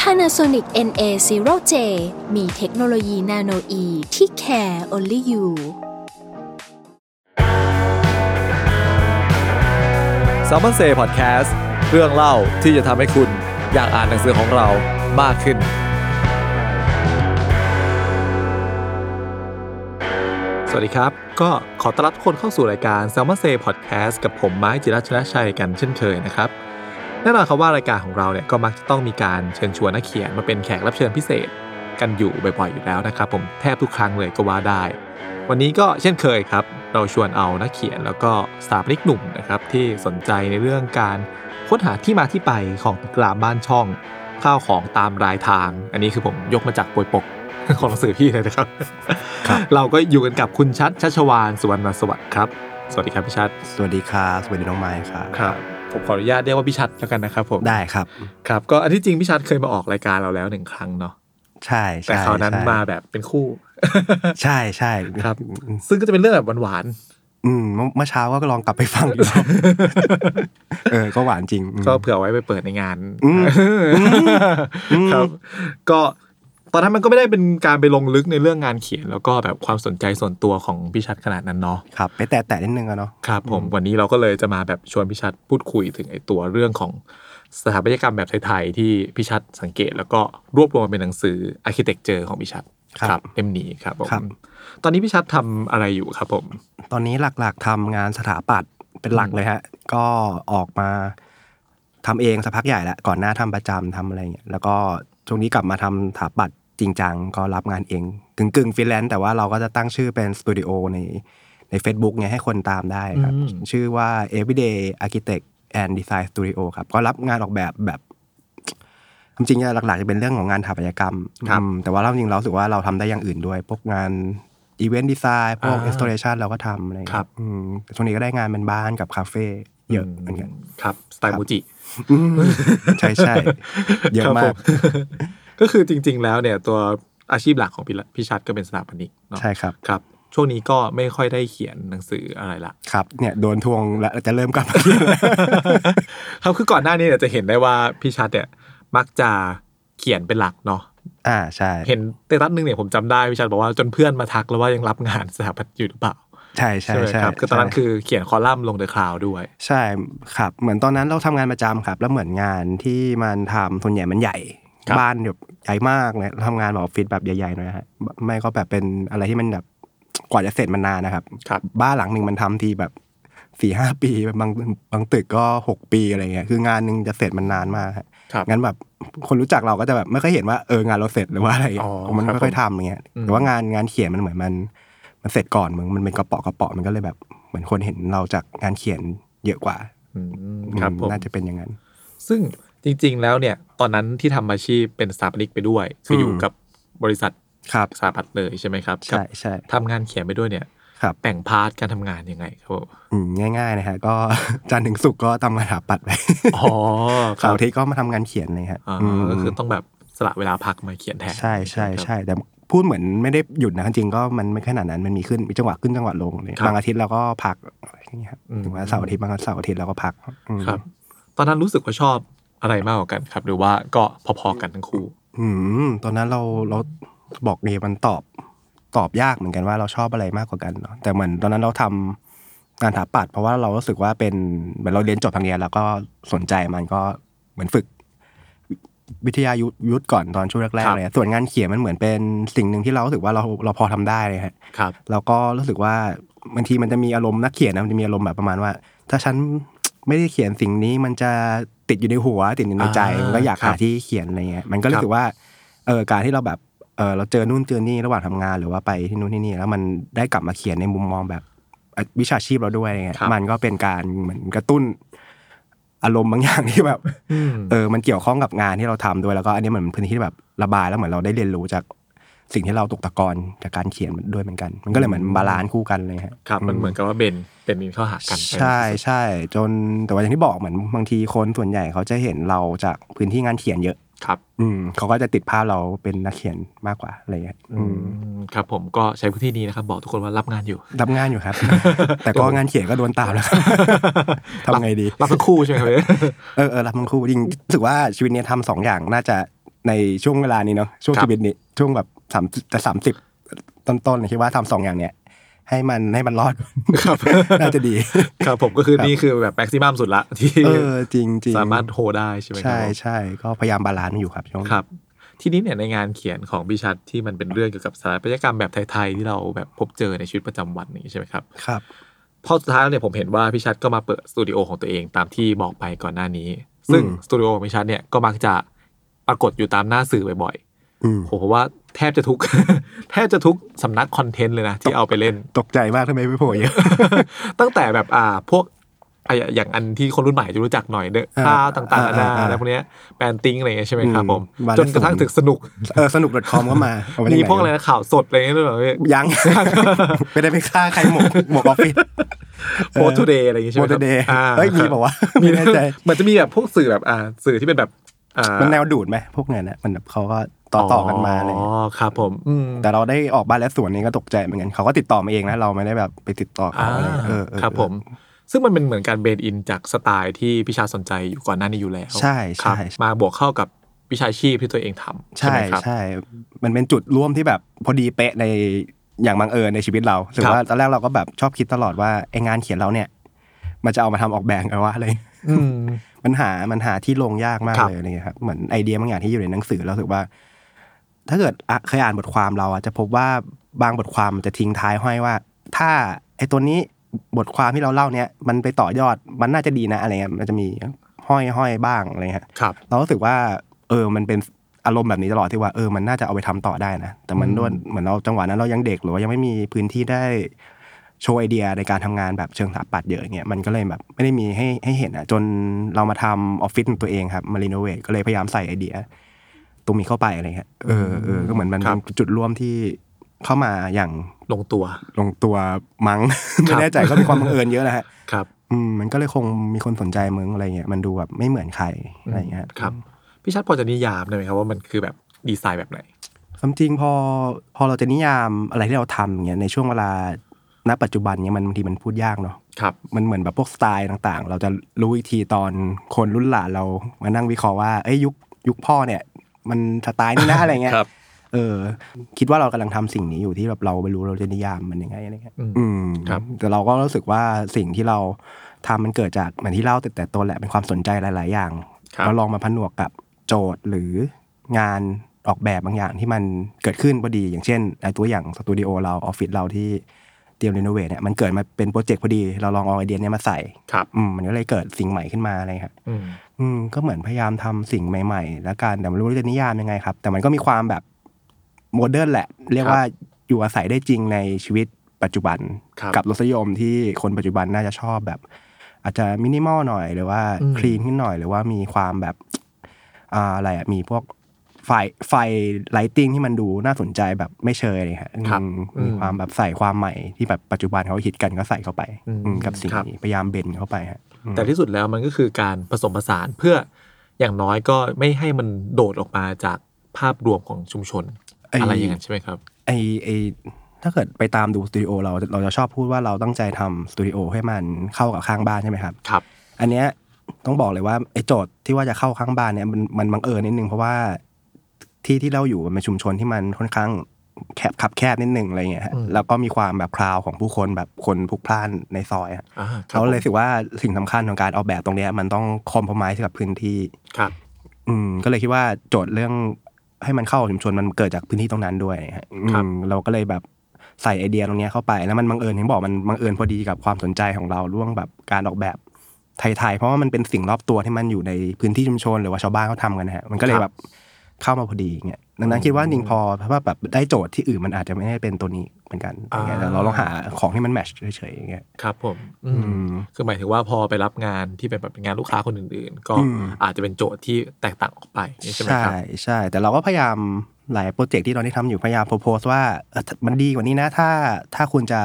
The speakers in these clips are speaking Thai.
Panasonic NA0J มีเทคโนโลยีนาโนอีที่ care only you s ซ l m o n Say Podcast เรื่องเล่าที่จะทำให้คุณอยากอ่านหนังสือของเรามากขึ้น สวัสดีครับ ก็ขอต้อนรับทุกคนเข้าสู่รายการ s ซ l m o n Say Podcast กับผมไม้จิรัชนชัยกันเช่นเคยนะครับ แน่นอนครับว่ารายการของเราเนี่ยก็มักจะต้องมีการเชิญชวนนักเขียนมาเป็นแขกรับเชิญพิเศษกันอยู่บ่อยๆอยู่แล้วนะครับ ผมแทบทุกครั้งเลยก็ว่าได้ วันนี้ก็เช่นเคยครับ เราชวนเอานักเขียนแล้วก็สถาปนิกหนุ่มนะครับที่สนใจในเรื่องการค้นหาที่มาที่ไปของตึกรามบ้านช่องข้าวของตามรายทาง อันนี้คือผมยกมาจากปวยปกของหนังสือพี่เลยนะครับ เราก็อยู่กันกับคุณชัดชัชวานสุวรรณสวัสดิ์ครับ สวัสดีครับพี่ชัด สวัสดีครับ สวัสดีน้องไม้ครับครับ ผมขออนุญาตเรียกว่าพี่ชัดแล้วกันนะครับผมได้ครับครับ ก็อันที่จริงพี่ชัดเคยมาออกรายการเราแล้วหนึ่งครั้งเนาะใช่ใช่แต่คราวนั้นใช่มาแบบเป็นคู่ ใช่ใช่ครับ ซึ่งก็จะเป็นเรื่องแบบหวานอืมเมื่อเมื่อเช้าก็ลองกลับไปฟังอยู่เออ ก็หวานจริงอืมๆก็เผื่อไว้ไปเปิดในงานอืมอืมครับ ก็ ตอนนั้นมันก็ไม่ได้เป็นการไปลงลึกในเรื่องงานเขียน แล้วก็แบบความสนใจส่วนตัวของพี่ชัดขนาดนั้นเนาะครับไปแตะๆนิดนึงอะเนาะครับผมวันนี้เราก็เลยจะมาแบบชวนพี่ชัดพูดคุยถึงไอ้ตัวเรื่องของสถาปัตยกรรมแบบไทยๆที่พี่ชัดสังเกต แล้วก็รวบรวมมาเป็นหนังสือ Architecture ของพี่ชัดเล่มนี้ครับผมตอนนี้พี่ชัดทำอะไรอยู่ครับผม ตอนนี้หลักๆทำงานสถาปัตย์เป็นหลักเลยฮะ ก็ออกมาทำเองสักพักใหญ่แล้วก่อนหน้าทำประจำทำอะไรเงี้ยแล้วก็ช่วงนี้กลับมาทำสถาปัตย์ จริงจังก็รับงานเองกึ่งกึ่งฟรีแลนซ์แต่ว่าเราก็จะตั้งชื่อเป็นสตูดิโอในใน Facebook ไงให้คนตามได้ครับอืมชื่อว่า Everyday Architect and Design Studio ครับ ก็รับงานออกแบบแบบจริงๆหลักๆจะเป็นเรื่องของงานสถาปัตยกรรมครับอืมแต่ว่าเราจริงๆเรารู้สึกว่าเราทำได้อย่างอื่นด้วย พวกงาน event design พวกอ่า installation เราก็ทำอะไรอย่างครัเงี้บอืมแต่ช่วงนี้ก็ได้งานเป็นบ้านกับคาเฟ่เยอะเหมือนกัน ครับ สไตล์ครับมูจิอืมใช่ใช่เยอะครับมาผก ก็คือจริง ๆ แล้วเนี่ยตัวอาชีพหลักของพี่ละพี่ชัดก็เป็นสถาปนิกเนาะใช่ครับครับ ช่วงนี้ก็ไม่ค่อยได้เขียนหนังสืออะไรละครับเนี่ยโดนทวงแล้วจะเริ่มกลับมาเขียนแล้วครับคือก่อนหน้านี้เนี่ยจะเห็นได้ว่าพี่ชัดเนี่ยมักจะเขียนเป็นหลักเนาะอ่าใช่ เห็นเตตัสหนึ่งเนี่ยผมจำได้พี่ชัดบอกว่าจนเพื่อนมาทักแล้วว่ายังรับงานสถาปัตย์อยู่หรือเปล่าใช่ใช่ไหมใช่ครับคือตอนนั้นใช่คือเขียนคอลัมน์ลงเดอะคลาวด้วย ใช่ครับ เหมือนตอนนั้นเราทำงานประจำครับ แล้วเหมือนงานที่มันทำส่วนใหญ่มันใหญ่ครั บบ้านแบบใหญ่มากเลยทำงานแบบออฟฟิศแบบใหญ่ๆหน่อยนะฮะไม่ก็แบบเป็นอะไรที่มันแบบกว่าจะเสร็จมันนานนะครับครับบ้านหลังหนึ่งมันทำทีแบบสี่ห้าปีบางบางตึกก็หกปีอะไรเงี้ยคืองานหนึ่งจะเสร็จมันนานมากฮะครับงั้นแบบคนรู้จักเราก็จะแบบไม่ค่อยเห็นว่าเอองานเราเสร็จหรือว่าอะไรเงี้ยอ๋อมันครับไม่ค่อยทำอย่างเงี้ยอืมแต่ว่างานงานเขียนมันเหมือนมัน มันเสร็จก่อนมึงมันเป็นกระเป๋อกระเป๋อมันก็เลยแบบเหมือนคนเห็นเราจากงานเขียนเยอะกว่าอืมครับอืมผมน่าจะเป็นอย่างนั้น ซึ่ง จริง ๆ แล้วเนี่ยตอนนั้นที่ทำอาชีพเป็นสถาปนิกไปด้วย คืออยู่อืมกับบริษัทครับสถาปัตย์เลยใช่ไหมครับใช่ใช่กับทำงานเขียนไปด้วยเนี่ยครับแบ่ง part การทำงานยังไงครับผมอืมง่ายๆนะฮะก็จันทร์ถึงศุกร์ก็ทำงานสถาปัตย์ไปอ๋อคเสาร์อาทิตย์ก็มาทำงานเขียนเลยฮะอ่าอืมก็คือต้องแบบสละเวลาพักมาเขียนแทนใช่ใช่ไหมครับใช่แต่พูดเหมือนไม่ได้หยุดนะจริงๆก็มันไม่ขนาดนั้นมันมีขึ้นมีจังหวะขึ้นจังหวะลงเลยครับบางอาทิตย์เราก็พักอะไรอย่างเงี้ยครับอืมถึงว่าเสาร์อาทิตย์บางเสาร์อาทิตย์เราก็พักอืมครับ ตอนนั้นรู้สึกว่าชอบ อะไรมากกว่ากันครับ หรือว่าก็พอๆกันทั้งคู่ อืมตอนนั้นเราเราบอกเดีมันตอบตอบยากเหมือนกันว่าเราชอบอะไรมากกว่ากันเนาะแต่เหมือนตอนนั้นเราทำงานถาปัดเพราะว่าเรารู้สึกว่าเป็นเหมือนเราเรียนจบทางเรียนแล้วก็สนใจมันก็เหมือนฝึก วิทยายุทธยุทธก่อนตอนช่วงแรกครัๆบเลยส่วนงานเขียนมันเหมือนเป็นสิ่งหนึ่งที่เรารู้สึกว่าเราเราพอทำได้เลยฮะครับเราก็รู้สึกว่าบางทีมันจะมีอารมณ์นักเขียนนะมันจะมีอารมณ์แบบประมาณว่า ถ้าฉันไม่ได้เขียนสิ่งนี้มันจะ ติดอยู่ในหัวติดอยู่ในใจอ่ามัมันก็อยากครัหาบที่เขียนอะไรเงี้ยมันก็รู้สึกว่าเออการที่เราแบบเออเราเจอนู่นเจอนี่ระหว่างทำงานหรือว่าไปที่นู่นที่นี่แล้วมันได้กลับมาเขียนในมุมมองแบบวิชาชีพเราด้วยอะไรเงี้ยครับมันก็เป็นการเหมือนกระตุ้นอารมณ์บางอย่างที่แบบอืมเออมันเกี่ยวข้องกับงานที่เราทำด้วยแล้วก็อันนี้เหมือนพื้นที่ที่แบบระบายแล้วเหมือนเราได้เรียนรู้จาก สิ่งที่เราตกตะกอนจากการเขียนด้วยเหมือนกัน มันก็เลยเหมือน balance คู่กันเลยฮะครับ มันเหมือนกับว่า blend in เข้าหากัน ใช่ใช่จนแต่ว่าอย่างที่บอกเหมือนบางทีคนส่วนใหญ่เขาจะเห็นเราจากพื้นที่งานเขียนเยอะครับ อืมเขาก็จะติดภาพเราเป็นนักเขียนมากกว่าอะไรเงี้ยอืมอืมครับผมก็ใช้พื้นที่นี้นะครับ บอกทุกคนว่ารับงานอยู่ รับงานอยู่ครับ แต่ก็งานเขียนก็โดนตามแล้วทำไงดี รับทั้งคู่ใช่ไหมครับเออเออรับทั้งคู่จริงรู้สึกว่าชีวิตเนี้ยทำสองอย่างน่าจะในช่วงเวลานี้เนาะช่วงครับชีวิตนี้ช่วงแบบ สามจะสามสิบต้นๆเลยคิดว่าทำสองอย่างเนี้ยให้มันให้มันรอดครับน่าจะดี ครับผมก็คือนี่คือแบบ maximum สุดละที่เออจริงจริงสามารถโฮได้ใช่ไหมครัใช่ผมใช่ก็พยายาม balance อยู่ครับช่วงนี้ครับ ทีนี้เนี่ยในงานเขียนของพี่ชัดที่มันเป็นเรื่องเกี่ยวกับสถาปัตยกรรมแบบไทยๆที่เราแบบพบเจอในชีวิตประจำวันนี้ใช่ไหมครับครับพอสุดท้ายแล้วเนี่ยผมเห็นว่าพี่ชัดก็มาเปิดสตูดิโอของตัวเองตามที่บอกไปก่อนหน้านี้ ซึ่งอืมสตูดิโอของพี่ชัดเนี่ยก็มักจะปรากฏอยู่ตามหน้าสื่อบ่อยอืมๆผมว่า แทบจะทุกแทบจะทุกสำนักคอนเทนต์เลยนะที่เอาไปเล่นตกใจมากทำไมไม่โผล่เยอะตั้งแต่แบบอ่าพวกอะอย่างอันที่คนรุ่นใหม่จะรู้จักหน่อยเด้ออ่าข้าวต่างๆนานาอ่าอ่าอะไรพวกเนี้ยแปลนติ้งอะไรเงี้ยใช่ไหมครับอืมผมมาจนกระทั่งได้สูงถึงสนุกเออสนุก .com ก็มาเอาไว้มีที่หนพวกอะไรนะข่าวสดอะไรเงี้ยด้วยเหรอพี่ยังไม่ได้ไปฆ่าใครหมกหมกออฟฟิศโพสทูเดย์อะไรอย่างงี้ใช่โมไหมคเดรับเดย์อ่าเฮ้ยมีบอกว่าไม่แน่ใจเหมือนจะมีแบบพวกสื่อแบบอ่าสื่อที่เป็นแบบอ่า มันแนวดูดไหมพวกนั้นนะมันแบบเขาก็ต่อต่อกันมาอะไรอย่างอ๋เลยอครับผมอืมแต่เราได้ออกบ้านและสวนนี้ก็ตกใจเหมือนกันเขาก็ติดต่อมาเองนะเราไม่ได้แบบไปติดต่อเขาอ่าอะไรเออเออครับผม ซึ่งมันเป็นเหมือนการเบนอินจากสไตล์ที่พี่ชาสนใจอยู่ก่อนหน้านี้อยู่แล้ว ใช่ครับใช่มาบวกเข้ากับวิชาชีพที่ตัวเองทำใช่ใช่ไหมครับใช่ มันเป็นจุดร่วมที่แบบพอดีเป๊ะในอย่างบังเอิญในชีวิตเราถือครับว่าตอนแรกเราก็แบบชอบคิดตลอดว่าไองานเขียนเราเนี่ย มันจะเอามาทำออกแบบกันว่าอะไรอื มมันหามันหาที่ลงยากมากครับเลยอะไรเงี้ยครับเหมือนไอเดียบางอย่างที่อยู่ในหนังสือเราถือว่า ถ้าเกิดอะเคยอ่านบทความเราอะจะพบว่าบางบทความมันจะทิ้งท้ายห้อยว่า ถ้าไอตัวนี้บทความที่เราเล่าเนี่ยมันไปต่อยอดมันน่าจะดีนะอะไรเงี้ยมันจะมีห้อยห้อยบ้างอะไรเงี้ยครับเรารู้สึกว่า เออมันเป็นอารมณ์แบบนี้ตลอดที่ว่าเออมันน่าจะเอาไปทำต่อได้นะแต่มันอืมด้วยเหมือนเราจังหวะนั้นเรายังเด็กหรือว่ายังไม่มีพื้นที่ได้ โชว์ไอเดียในการทำงานแบบเชิงสถาปัตย์เยอะเงี้ยมันก็เลยแบบไม่ได้มีให้ให้เห็นอะจนเรามาทำออฟฟิศของตัวเองครับมารีโนเวทก็เลยพยายามใส่ไอเดียตรงนี้เข้าไปอะไรเงี้ยเออเออก็เหมือนมันครับเป็นจุดร่วมที่เข้ามาอย่างลงตัวลงตัวมั้งครัไม่บแน่ใจก็มีความบังเอิญเยอะนะฮะครับอืมมันก็เลยคงมีคนสนใจมึงอะไรเงี้ยมันดูแบบไม่เหมือนใครอะไรเงี้ยครับพี่ชัดพอจะนิยามได้ไหมครับว่ามันคือแบบดีไซน์แบบไหนความจริงพอพอเราจะนิยามอะไรที่เราทำอย่างเงี้ยในช่วงเวลา ณปัจจุบันเนี้ยมันบางทีมันพูดยากเนาะครับมันเหมือนแบบพวกสไตล์ต่างๆ เราจะรู้อีกทีตอนคนรุ่นหลานเรามานั่งวิเคราะห์ว่าเอ้ยยุคยุคพ่อเนี่ย มันสไตล์นี่นะอะไรเงี้ยครับเออ คิดว่าเรากำลังทำสิ่งนี้อยู่ที่แบบเราไม่รู้เราจะนิยามมันยังไงอะไรเงี้ยอืมอืมครับ แต่เราก็รู้สึกว่าสิ่งที่เราทำมันเกิดจากเหมือนที่เล่าแต่แต่ต้นแหละเป็นความสนใจหลาย ๆ อย่างครับแล้วลองมาผนวกกับโจทย์หรืองานออกแบบบางอย่างที่มันเกิดขึ้นพอดี อย่างเช่นไอ้ตัวอย่างสตูดิโอเราออฟฟิศเราที่ เตรียม renovate เนี่ยมันเกิดมาเป็น project พอดี เราลองเอาไอเดียเนี้ยมาใส่ครับอืมมันก็เลยเกิดสิ่งใหม่ขึ้นมาอะไรครับอืมอืมก็เหมือนพยายามทำสิ่งใหม่ๆ แล้วกันแต่ไม่รู้ว่าจะนิยามยังไงครับ แต่มันก็มีความแบบmodern แหละ เรียกว่าอยู่อาศัยได้จริงในชีวิตปัจจุบันครับกับรสนิยมที่คนปัจจุบันน่าจะชอบแบบ อาจจะมินิมอลหน่อยหรือว่าอืม clean ขึ้นหน่อยหรือว่ามีความแบบอ่าอะไรอะมีพวก ไฟไฟ lighting ที่มันดูน่าสนใจแบบไม่เชยเลยครับครับอืมอืมมีความแบบใส่ความใหม่ที่แบบปัจจุบันเขาฮิตกันก็ใส่เข้าไปอืมอืมกับสิ่งครับนี้พยายาม blend เข้าไปฮะอืมแต่ที่สุดแล้วมันก็คือการผสมผสานเพื่ออย่างน้อยก็ไม่ให้มันโดดออกมาจากภาพรวมของชุมชนไอ้อะไรอย่างนั้นใช่ไหมครับไอไอถ้าเกิดไปตามดูสตูดิโอเราเราจะชอบพูดว่าเราตั้งใจทำสตูดิโอให้มันเข้ากับข้างบ้านใช่ไหมครับครับ อันเนี้ยต้องบอกเลยว่าไอโจทย์ที่ว่าจะเข้าข้างบ้านเนี่ยมันมันบังเอิญนิดนึงเพราะว่า ที่ที่เราอยู่มันเป็นชุมชนที่มันค่อนข้างแคบขับแคบนิดนึงอะไรเงี้ยฮะอืมแล้วก็มีความแบบคราวของผู้คนแบบคนพลุกพล่านในซอยอะอ่าครับเขาเลยรู้สึกว่าสิ่งสำคัญของการออกแบบตรงเนี้ยมันต้องคอมพ o ไม s e กับพื้นที่ครับ อืมก็เลยคิดว่าโจทย์เรื่องให้มันเข้ากับชุมชนมันเกิดจากพื้นที่ตรงนั้นด้วยฮะอืมครับเราก็เลยแบบใส่ไอเดียตรงเนี้ยเข้าไปแล้วมันบังเอิญที่บอกมันบังเอิญพอดีกับความสนใจของเราเรื่องแบบการออกแบบไทยๆเพราะว่ามันเป็นสิ่งรอบตัวที่มันอยู่ในพื้นที่ชุมชนหรือว่าชาวบ้านเขาทำกันนะฮะมันก็เลยแบบ เข้ามาพอดีอย่างเงี้ยดังนั้นคิดว่าจริงพอเพราะว่าแบบได้โจทย์ที่อื่นมันอาจจะไม่ได้เป็นตัวนี้เหมือนกันอย่างเงี้ยแต่เราลองหาของที่มัน match เฉยๆอย่างเงี้ยครับผมอืมอืมคือหมายถึงว่าพอไปรับงานที่เป็นแบบเป็นงานลูกค้าคนอื่นๆ ก็อืมอาจจะเป็นโจทย์ที่แตกต่างออกไปใช่ไหมใช่ครับใช่แต่เราก็พยายามหลาย project ที่เราได้ทำอยู่พยายาม propose ว่าเออมันดีกว่านี้นะถ้าถ้าคุณจะ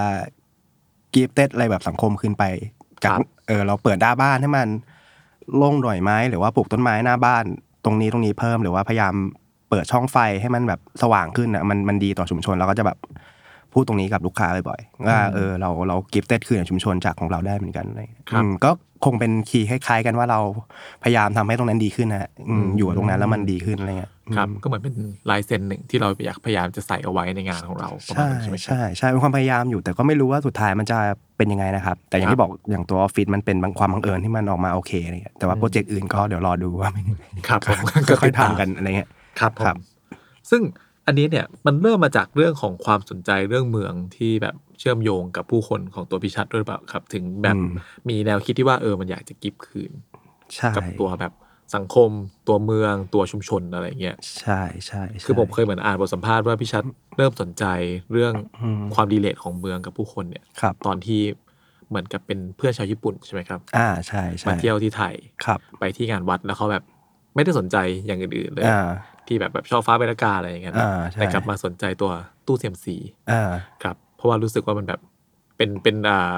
give back อะไรแบบสังคมขึ้นไปจากครับเออเราเปิดด้านบ้านให้มันโล่งหน่อยไหมหรือว่าปลูกต้นไม้หน้าบ้าน ตรงนี้ตรงนี้เพิ่มหรือว่าพยายามเปิดช่องไฟให้มันแบบสว่างขึ้นอะมันมันดีต่อชุมชนเราก็จะแบบพูดตรงนี้กับลูกค้าบ่อยๆว่าเออเราเรา give back คืนกับชุมชนจากของเราได้เหมือนกันอะไรอย่างเงี้ยครับอืมก็คงเป็น key คล้ายๆ กันว่าเราพยายามทำให้ตรงนั้นดีขึ้นนะฮะอืมอยู่กับตรงนั้นแล้วมันดีขึ้นอะไรเงี้ย ครับอืมก็เหมือนเป็นลายเซ็นหนึ่งที่เราอยากพยายามจะใส่เอาไว้ในงานของเราประมาณใช่นั้นใช่ไหมครับใช่ใช่เป็นความพยายามอยู่แต่ก็ไม่รู้ว่าสุดท้ายมันจะเป็นยังไงนะครับ แต่อย่างครับที่บอกอย่างตัวออฟฟิศมันเป็นบางความบังเอิญที่มันออกมาโอเคอะไรเงี้ยแต่ว่า project อื่นก็เดี๋ยวรอดูว่าเป็นยังไงครับผมก็ค่อยๆทำกันอะไรเงี้ยครับผครัมบซึ่งอันนี้เนี่ยมันเริ่มมาจากเรื่องของความสนใจเรื่องเมืองที่แบบเชื่อมโยงกับผู้คนของตัวพิชัดด้วยหรือเปล่าครับ ถึงแบบมีแนวคิดที่ว่าเออมันอยากจะกิฟคืนใช่กับตัวแบบ สังคมตัวเมืองตัวชุมชนอะไรเงี้ยใช่ใช่ใช่คือผมเคยเหมือนอ่านบทสัมภาษณ์ว่าพี่ชัดเริ่มสนใจเรื่องอืมความดีเลทของเมืองกับผู้คนเนี่ยครับตอนที่เหมือนกับเป็นเพื่อนชาวญี่ปุ่นใช่ไหมครับ อ่าใช่ใช่มาเที่ยวที่ไทยครับไปที่งานวัดแล้วเขาแบบไม่ได้สนใจอย่างอื่นๆเลยอ่าที่แบบแบบชอบฟ้าเบรากาอะไรอย่างเงี้ยนะอ่าใช่แต่กลับมาสนใจตัวตู้เซียมซีอ่าครับ เพราะว่ารู้สึกว่ามันแบบเป็นเป็นอ่า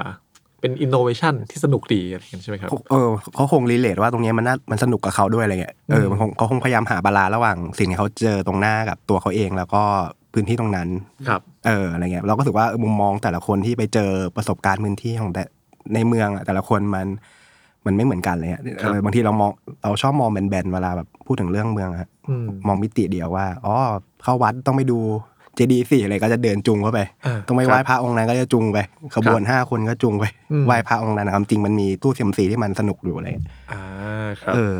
เป็นอินโนเวชันที่สนุกดีอะไรอย่างเงี้ยใช่ไหมครับเออเขาคง relate ว่าตรงเนี้ยมันน่ามันสนุกกับเขาด้วยอะไรเงี้ยเออมันคงเขาคงพยายามหา balance ระหว่างสิ่งที่เขาเจอตรงหน้ากับตัวเขาเองแล้วก็พื้นที่ตรงนั้นครับเอออะไรเงี้ยเราก็รู้สึกว่าเออมุมมองแต่ละคนที่ไปเจอประสบการณ์พื้นที่ของแต่ในเมืองอะแต่ละคนมันมันไม่เหมือนกันเลยอะครับเออบางทีเรามองเราชอบมองแบนๆเวลาแบบพูดถึงเรื่องเมืองอะอืมมองมิติเดียวว่าอ๋อเข้าวัดต้องไปดู เจดีย์สี่อะไรก็จะเดินจุงเข้าไปอ่าต้องไปครับไหว้พระองค์นั้นก็จะจุงไปขบวนครับห้าคนก็จุงไปอืมไหว้พระองค์นั้นนะครับจริงมันมีตู้เซียมซีที่มันสนุกอยู่อะไรอ่าครับเออ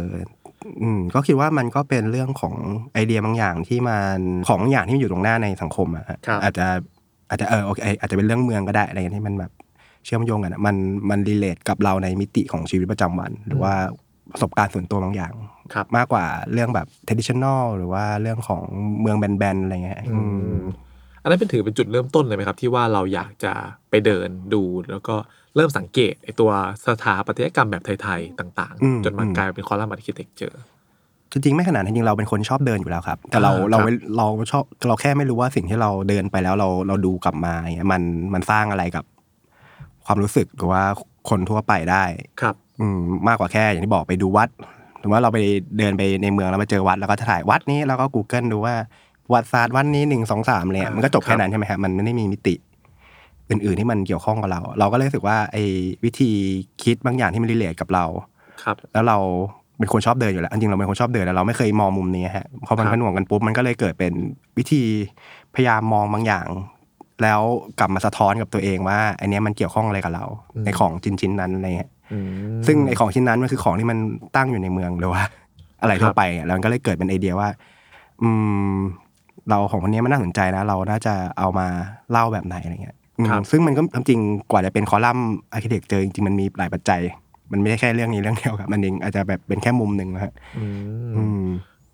อืมก็คิดว่ามันก็เป็นเรื่องของไอเดียบางอย่างที่มันของบางอย่างที่มันอยู่ตรงหน้าในสังคมอะฮะครับอาจจะอาจจะเออโอเคอาจจะเป็นเรื่องเมืองก็ได้อะไรที่มันแบบเชื่อมโยงกันอะมันมัน relate กับเราในมิติของชีวิตประจำวัน หรือว่าประสบการณ์ส่วนตัวบางอย่าง ครับมากกว่าเรื่องแบบ traditional หรือว่าเรื่องของเมืองแบนๆอะไรเงี้ยอือืมมอันนั้นเป็นถือเป็นจุดเริ่มต้นเลยไหมครับ ที่ว่าเราอยากจะไปเดินดูแล้วก็เริ่มสังเกตไอตัวสถาปัตยกรรมแบบไทยๆต่างอืมๆจนมากลายเป็นคอลัมน์อาร์เคเต็กเจอจริงๆไม่ขนาดนั้นจริงๆเราเป็นคนชอบเดินอยู่แล้วครับ แต่เราอ่าเราครับไม่เราชอบเราแค่ไม่รู้ว่าสิ่งที่เราเดินไปแล้วเราเราดูกลับมาอย่างเงี้ยมันมันสร้างอะไรกับ ความรู้สึกหรือว่าคนทั่วไปได้ครับ อืมมากกว่าแค่อย่างที่บอกไปดูวัด หรือว่าเราไปเดินไปในเมืองแล้วมาเจอวัดแล้วก็ถ่ายวัดนี้แล้วก็ Google ดูว่าวัดศาสตร์วัดนี้หนึ่งสองสามเลยอ่ามัมันก็จบครัแค่บนั้นใช่ไหมครับมันไม่ได้มีมิติอื่นๆที่มันเกี่ยวข้องกับเรา เราก็เลยรู้สึกว่าไอ้วิธีคิดบางอย่างที่มันรีเลทกับเราครับ แล้วเราเป็นคนชอบเดินอยู่แล้วจริงๆเราเป็นคนชอบเดินแล้วเราไม่เคยมองมุมนี้ฮะพอมันครับผนวกกันปุ๊บมันก็เลยเกิดเป็นวิธีพยายามมองบางอย่าง แล้วกลับมาสะท้อนกับตัวเองว่าอันเนี้ยมันเกี่ยวข้องอะไรกับเรา ในของชิ้นชิ้นๆนั้นอะไรเงี้ยอืม ซึ่งไอของชิ้นนั้นมันคือของที่มันตั้งอยู่ในเมืองหรือว่า อะไรทั่ควรับไปอะแล้วมันก็เลยเกิดเป็นไอเดียว่า อืม เราของคนนี้มันน่าสนใจนะ เราน่าจะเอามาเล่าแบบไหนอะไรเงี้ยอืมครับซึ่งมันก็จริงๆกว่าจะเป็นคอลัมน์อาร์เคเต็กเจอจริงๆมันมีหลายปัจจัย มันไม่ใช่แค่เรื่องนี้เรื่องเดียวครับ มันเองอาจจะแบบเป็นแค่มุมหนึ่งนะฮะอืมอืม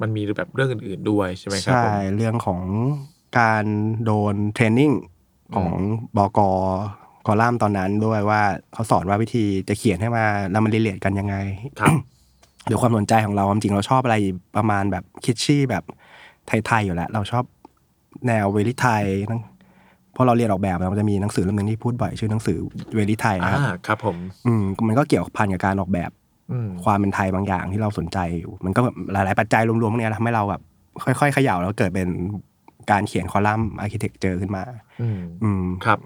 มันมีแบบเรื่องอื่น ๆด้วยใช่ไหมครับใช่ผมเรื่องของการโดน training ของบก คอลัมน์ตอนนั้นด้วยว่าเขาสอนว่าวิธีจะเขียนให้มาแล้วมัน relate กันยังไงครับเดี๋ยวความสนใจของเราความจริงเราชอบอะไรประมาณแบบ kitschy แบบไทยๆอยู่แล้ว เราชอบแนว very ไทยทั้งเพราะเราเรียนออกแบบมันจะมีหนังสือเล่มหนึงที่พูดบ่อยชื่อหนังสือเวลิไทยอ่านะครับครับผมอืมมันก็เกี่ยวพันกับการออกแบบอืมความเป็นไทยบางอย่างที่เราสนใจอยู่มันก็แบบหลาย ๆ ปัจจัยรวมๆพวกเนี้ยทำให้เราแบบค่อยๆเขย่าแล้วเกิดเป็นการเขียนคอลัมน์อาร์เคเต็กเจอขึ้นมา อืมอืมครับ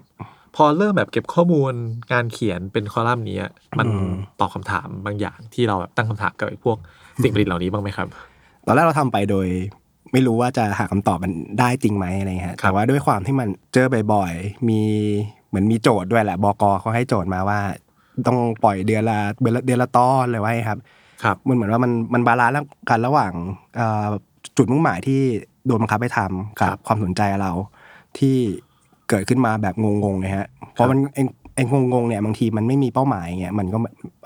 พอเริ่มแบบเก็บข้อมูลการเขียนเป็นคอลัมน์นี้มันอืมตอบคำถามบางอย่างที่เราแบบตั้งคำถามกับไอ้พวกสิ่งประดิษฐ์เหล่านี้บ้างไหมครับ ตอนแรกเราทำไปโดย ไม่รู้ว่าจะหาคำตอบมันได้จริงไหมอะไรเงี้ยครับแต่ว่าด้วยความที่มันเจอบ่อยๆมีเหมือนมีโจทย์ด้วยแหละบกเขาให้โจทย์มาว่า ต้องปล่อยเดือนละเดือนละเดือนละตอนเลยว่าให้ครับครับมันเหมือนว่ามันมัน balance กันระหว่างเอ่อจุดมุ่งหมายที่โดนบังคับให้ทำกับความสนใจเราที่ เกิดขึ้นมาแบบงงๆนะฮะเพราะมันไอ้ไอ้งงๆเนี่ยบางทีมันไม่มีเป้าหมายเงี้ยมันก็